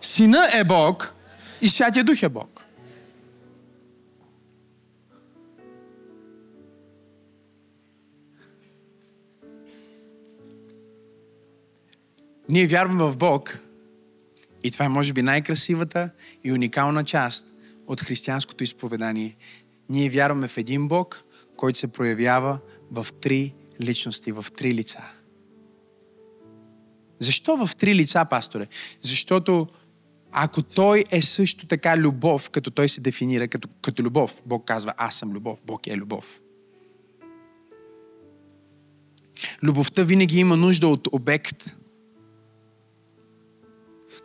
Сина е Бог и Святия Дух е Бог. Ние вярваме в Бог и това е може би най-красивата и уникална част от християнското изповедание. Ние вярваме в един Бог, който се проявява в три личности, в три лица. Защо в три лица, пасторе? Защото ако той е също така любов, като той се дефинира като, като любов, Бог казва, аз съм любов, Бог е любов. Любовта винаги има нужда от обект,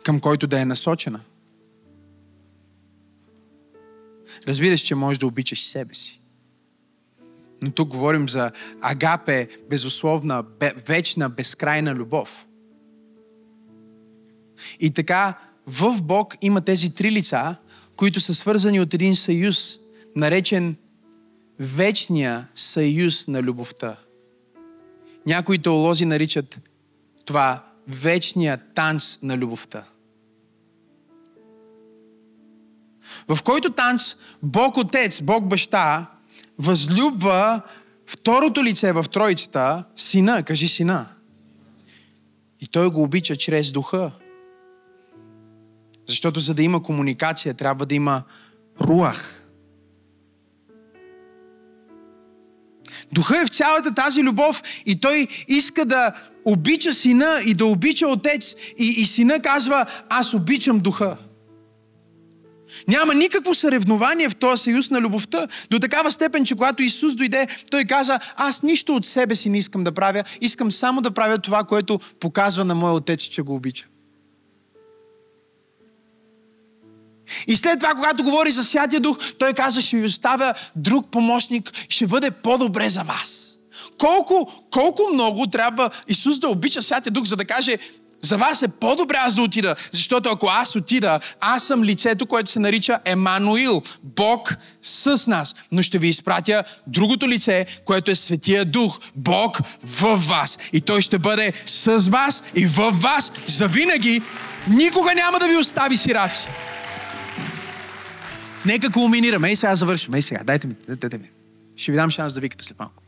към който да е насочена. Разбираш, че можеш да обичаш себе си. Но тук говорим за агапе, безусловна, вечна, безкрайна любов. И така, в Бог има тези три лица, които са свързани от един съюз, наречен вечния съюз на любовта. Някои теолози наричат това вечния танц на любовта. В който танц Бог Отец, Бог Баща, възлюбва второто лице в Троицата, сина, кажи сина. И той го обича чрез духа. Защото за да има комуникация, трябва да има руах. Духа е в цялата тази любов и той иска да обича сина и да обича отец. И, и сина казва, аз обичам духа. Няма никакво съревнование в този съюз на любовта. До такава степен, че когато Исус дойде, той каза, аз нищо от себе си не искам да правя, искам само да правя това, което показва на моя отец, че го обича. И след това, когато говори за Святия Дух, той каза, ще ви оставя друг помощник, ще бъде по-добре за вас. Колко, колко много трябва Исус да обича Святия Дух, за да каже, за вас е по-добре аз да отида, защото ако аз отида, аз съм лицето, което се нарича Емануил, Бог с нас. Но ще ви изпратя другото лице, което е Светия Дух, Бог в вас. И той ще бъде с вас и в вас завинаги. Никога няма да ви остави сираци. Нека кулминираме. Ей сега завършим. Ей сега, дайте ми, дайте ми. Ще ви дам шанс да викате след малко.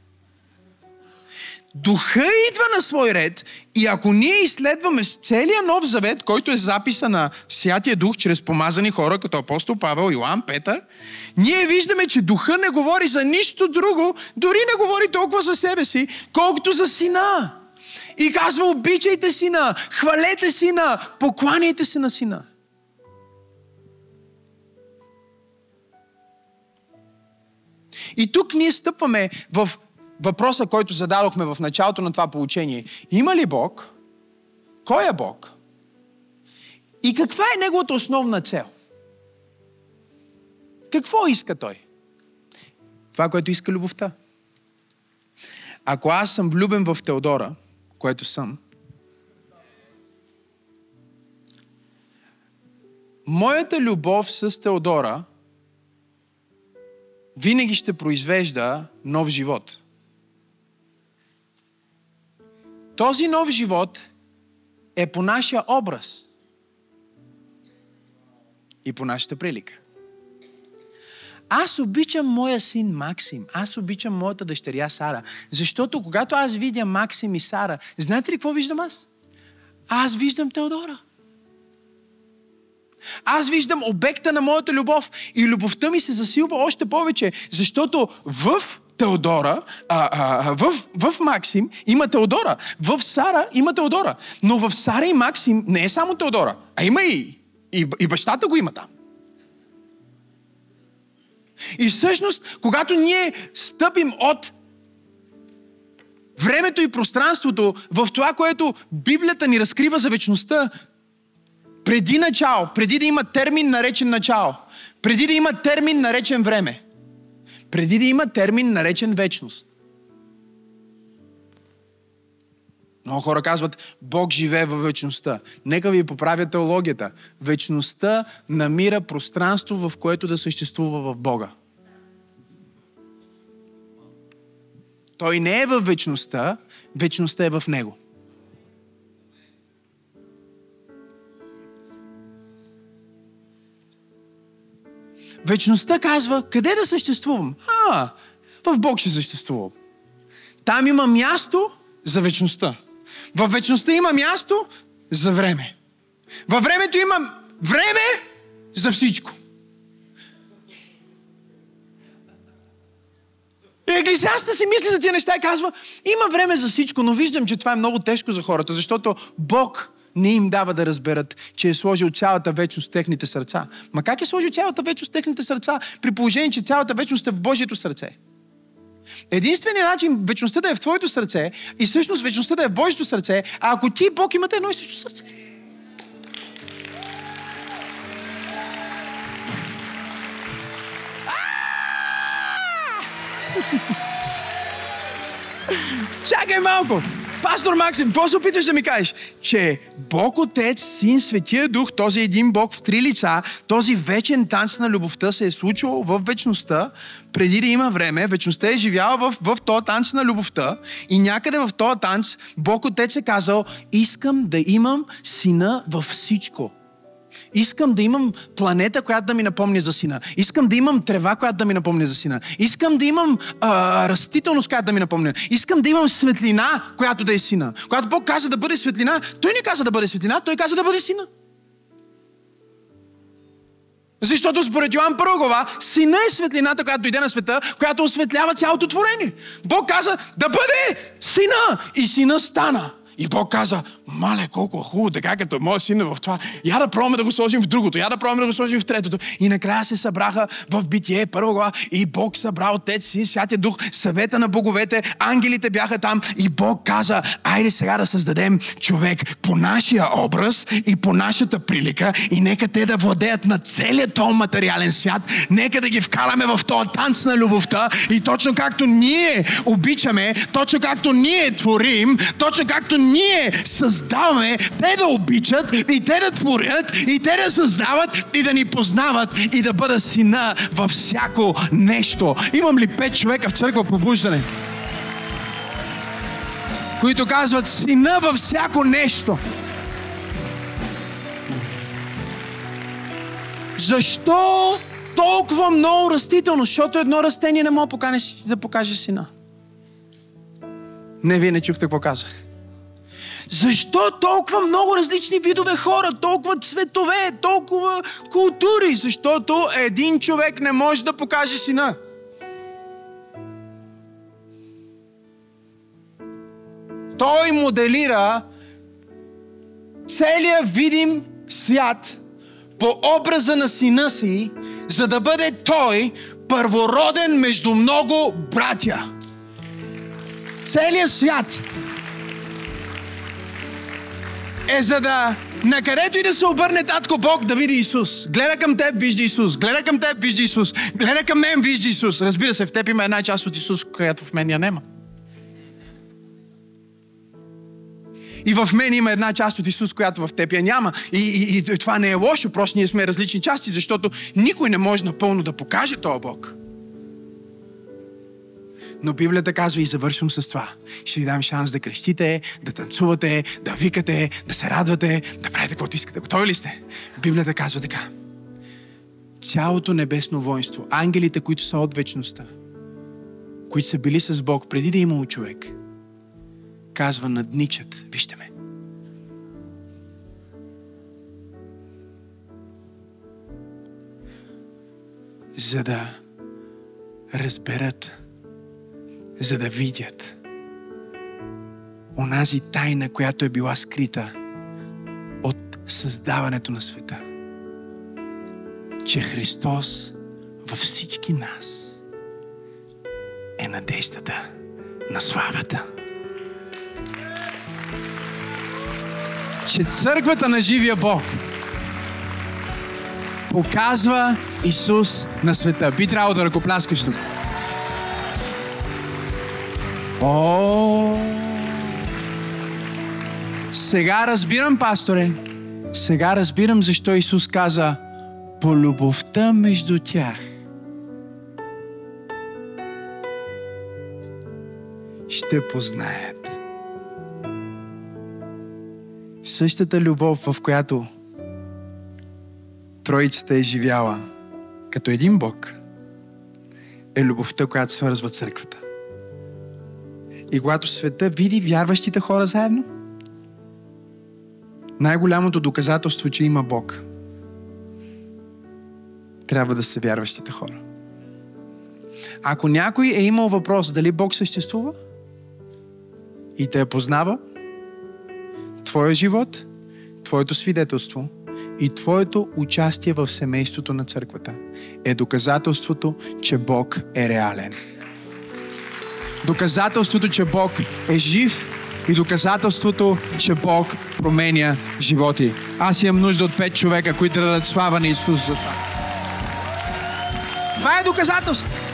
Духа идва на свой ред и ако ние изследваме целият нов завет, който е записа на Святия Дух чрез помазани хора, като апостол Павел, Йоан, Петър, ние виждаме, че Духа не говори за нищо друго, дори не говори толкова за себе си, колкото за сина. И казва, обичайте сина, хвалете сина, покланяйте се на сина. И тук ние стъпваме в въпроса, който зададохме в началото на това получение. Има ли Бог? Кой е Бог? И каква е неговата основна цел? Какво иска той? Това, което иска любовта. Ако аз съм влюбен в Теодора, което съм, моята любов с Теодора винаги ще произвежда нов живот. Този нов живот е по нашия образ и по нашата прилика. Аз обичам моя син Максим. Аз обичам моята дъщеря Сара. Защото когато аз видя Максим и Сара, знаете ли какво виждам аз? Аз виждам Теодора. Аз виждам обекта на моята любов и любовта ми се засилва още повече, защото в Теодора, а, а, в, в Максим има Теодора, в Сара има Теодора. Но в Сара и Максим не е само Теодора, а има и, и, и бащата го има там. И всъщност, когато ние стъпим от времето и пространството в това, което Библията ни разкрива за вечността, преди начало, преди да има термин наречен начало, преди да има термин наречен време, преди да има термин наречен вечност. Много хора казват, Бог живее във вечността. Нека ви поправя теологията. Вечността намира пространство, в което да съществува в Бога. Той не е във вечността, вечността е в Него. Вечността казва, къде да съществувам? А, в Бог ще съществувам. Там има място за вечността. В вечността има място за време. Във времето има време за всичко. И Еклисиаста си мисли за тия неща и казва, има време за всичко, но виждам, че това е много тежко за хората, защото Бог не им дава да разберат, че е сложил цялата вечност в техните сърца. Ма как е сложил цялата вечност в техните сърца, при положение, че цялата вечност е в Божието сърце? Единственият начин вечността да е в твоето сърце и всъщност вечността да е в Божието сърце, а ако ти и Бог имате едно и също сърце. Чакай малко! Пастор Максим, какво се опитваш да ми кажеш? Че Бог Отец, Син, Светия Дух, този един Бог в три лица, този вечен танц на любовта се е случвал в вечността, преди да има време. Вечността е живяла в, в този танц на любовта и някъде в този танц Бог Отец е казал, искам да имам сина във всичко. Искам да имам планета, която да ми напомня за сина. Искам да имам трева, която да ми напомня за сина. Искам да имам а, растителност, която да ми напомня. Искам да имам светлина, която да е сина. Когато Бог каза да бъде светлина, Той не каза да бъде светлина, Той каза да бъде сина. Защото според Йоан първа сина е светлината, която дойде на света, която осветлява цялото творение. Бог каза да бъде сина и сина стана. И Бог каза, мале, колко е хубаво, така като моят син е в това. Я да пробваме да го сложим в другото, я да пробваме да го сложим в третото. И накрая се събраха в битие, първа глава, и Бог събра Отец, Син, Святия Дух, съвета на боговете, ангелите бяха там и Бог каза, айде сега да създадем човек по нашия образ и по нашата прилика и нека те да владеят на целият този материален свят, нека да ги вкараме в този танц на любовта и точно както ние обичаме, точно както ние творим, точно както ние създаваме те да обичат и те да творят и те да създават и да ни познават и да бъдат сина във всяко нещо. Имам ли пет човека в църква пробуждане? които казват сина във всяко нещо. Защо толкова много растително? Защото едно растение не може да покаже сина. Не, вие не чухте какво казах. Защо толкова много различни видове хора, толкова цветове, толкова култури? Защото един човек не може да покаже сина. Той моделира целият видим свят по образа на сина си, за да бъде той първороден между много братя. Целият свят е за да на и да се обърне татко Бог да види Исус. Гледа към теб, вижда Исус. Гледа към теб, вижда Исус. Гледа към мен, вижда Исус. Разбира се, в теб има една част от Исус, която в мен я няма. И в мен има една част от Исус, която в теб я няма. И, и, и това не е лошо, просто ние сме различни части, защото никой не може напълно да покаже този Бог. Но Библията казва и завършвам с това. Ще ви дам шанс да крещите, да танцувате, да викате, да се радвате, да правите каквото искате. Готови ли сте? Библията казва така. Цялото небесно воинство, ангелите, които са от вечността, които са били с Бог преди да е имало човек, казва надничат. Вижте ме. За да разберат за да видят онази тайна, която е била скрита от създаването на света. Че Христос във всички нас е надеждата на славата. Че църквата на живия Бог показва Исус на света. Би трябвало да ръкопляскаш тук. О! Сега разбирам, пасторе. Сега разбирам защо Исус каза по любовта между тях. Ще познаят. Същата любов, в която Троицата е живяла като един Бог, е любовта, която свързва църквата. И когато света види вярващите хора заедно, най-голямото доказателство, че има Бог, трябва да са вярващите хора. Ако някой е имал въпрос дали Бог съществува и те я познава, твоя живот, твоето свидетелство и твоето участие в семейството на църквата е доказателството, че Бог е реален доказателството, че Бог е жив и доказателството, че Бог променя животи. Аз имам нужда от пет човека, които да дадат слава на Исус за това. Това е доказателство.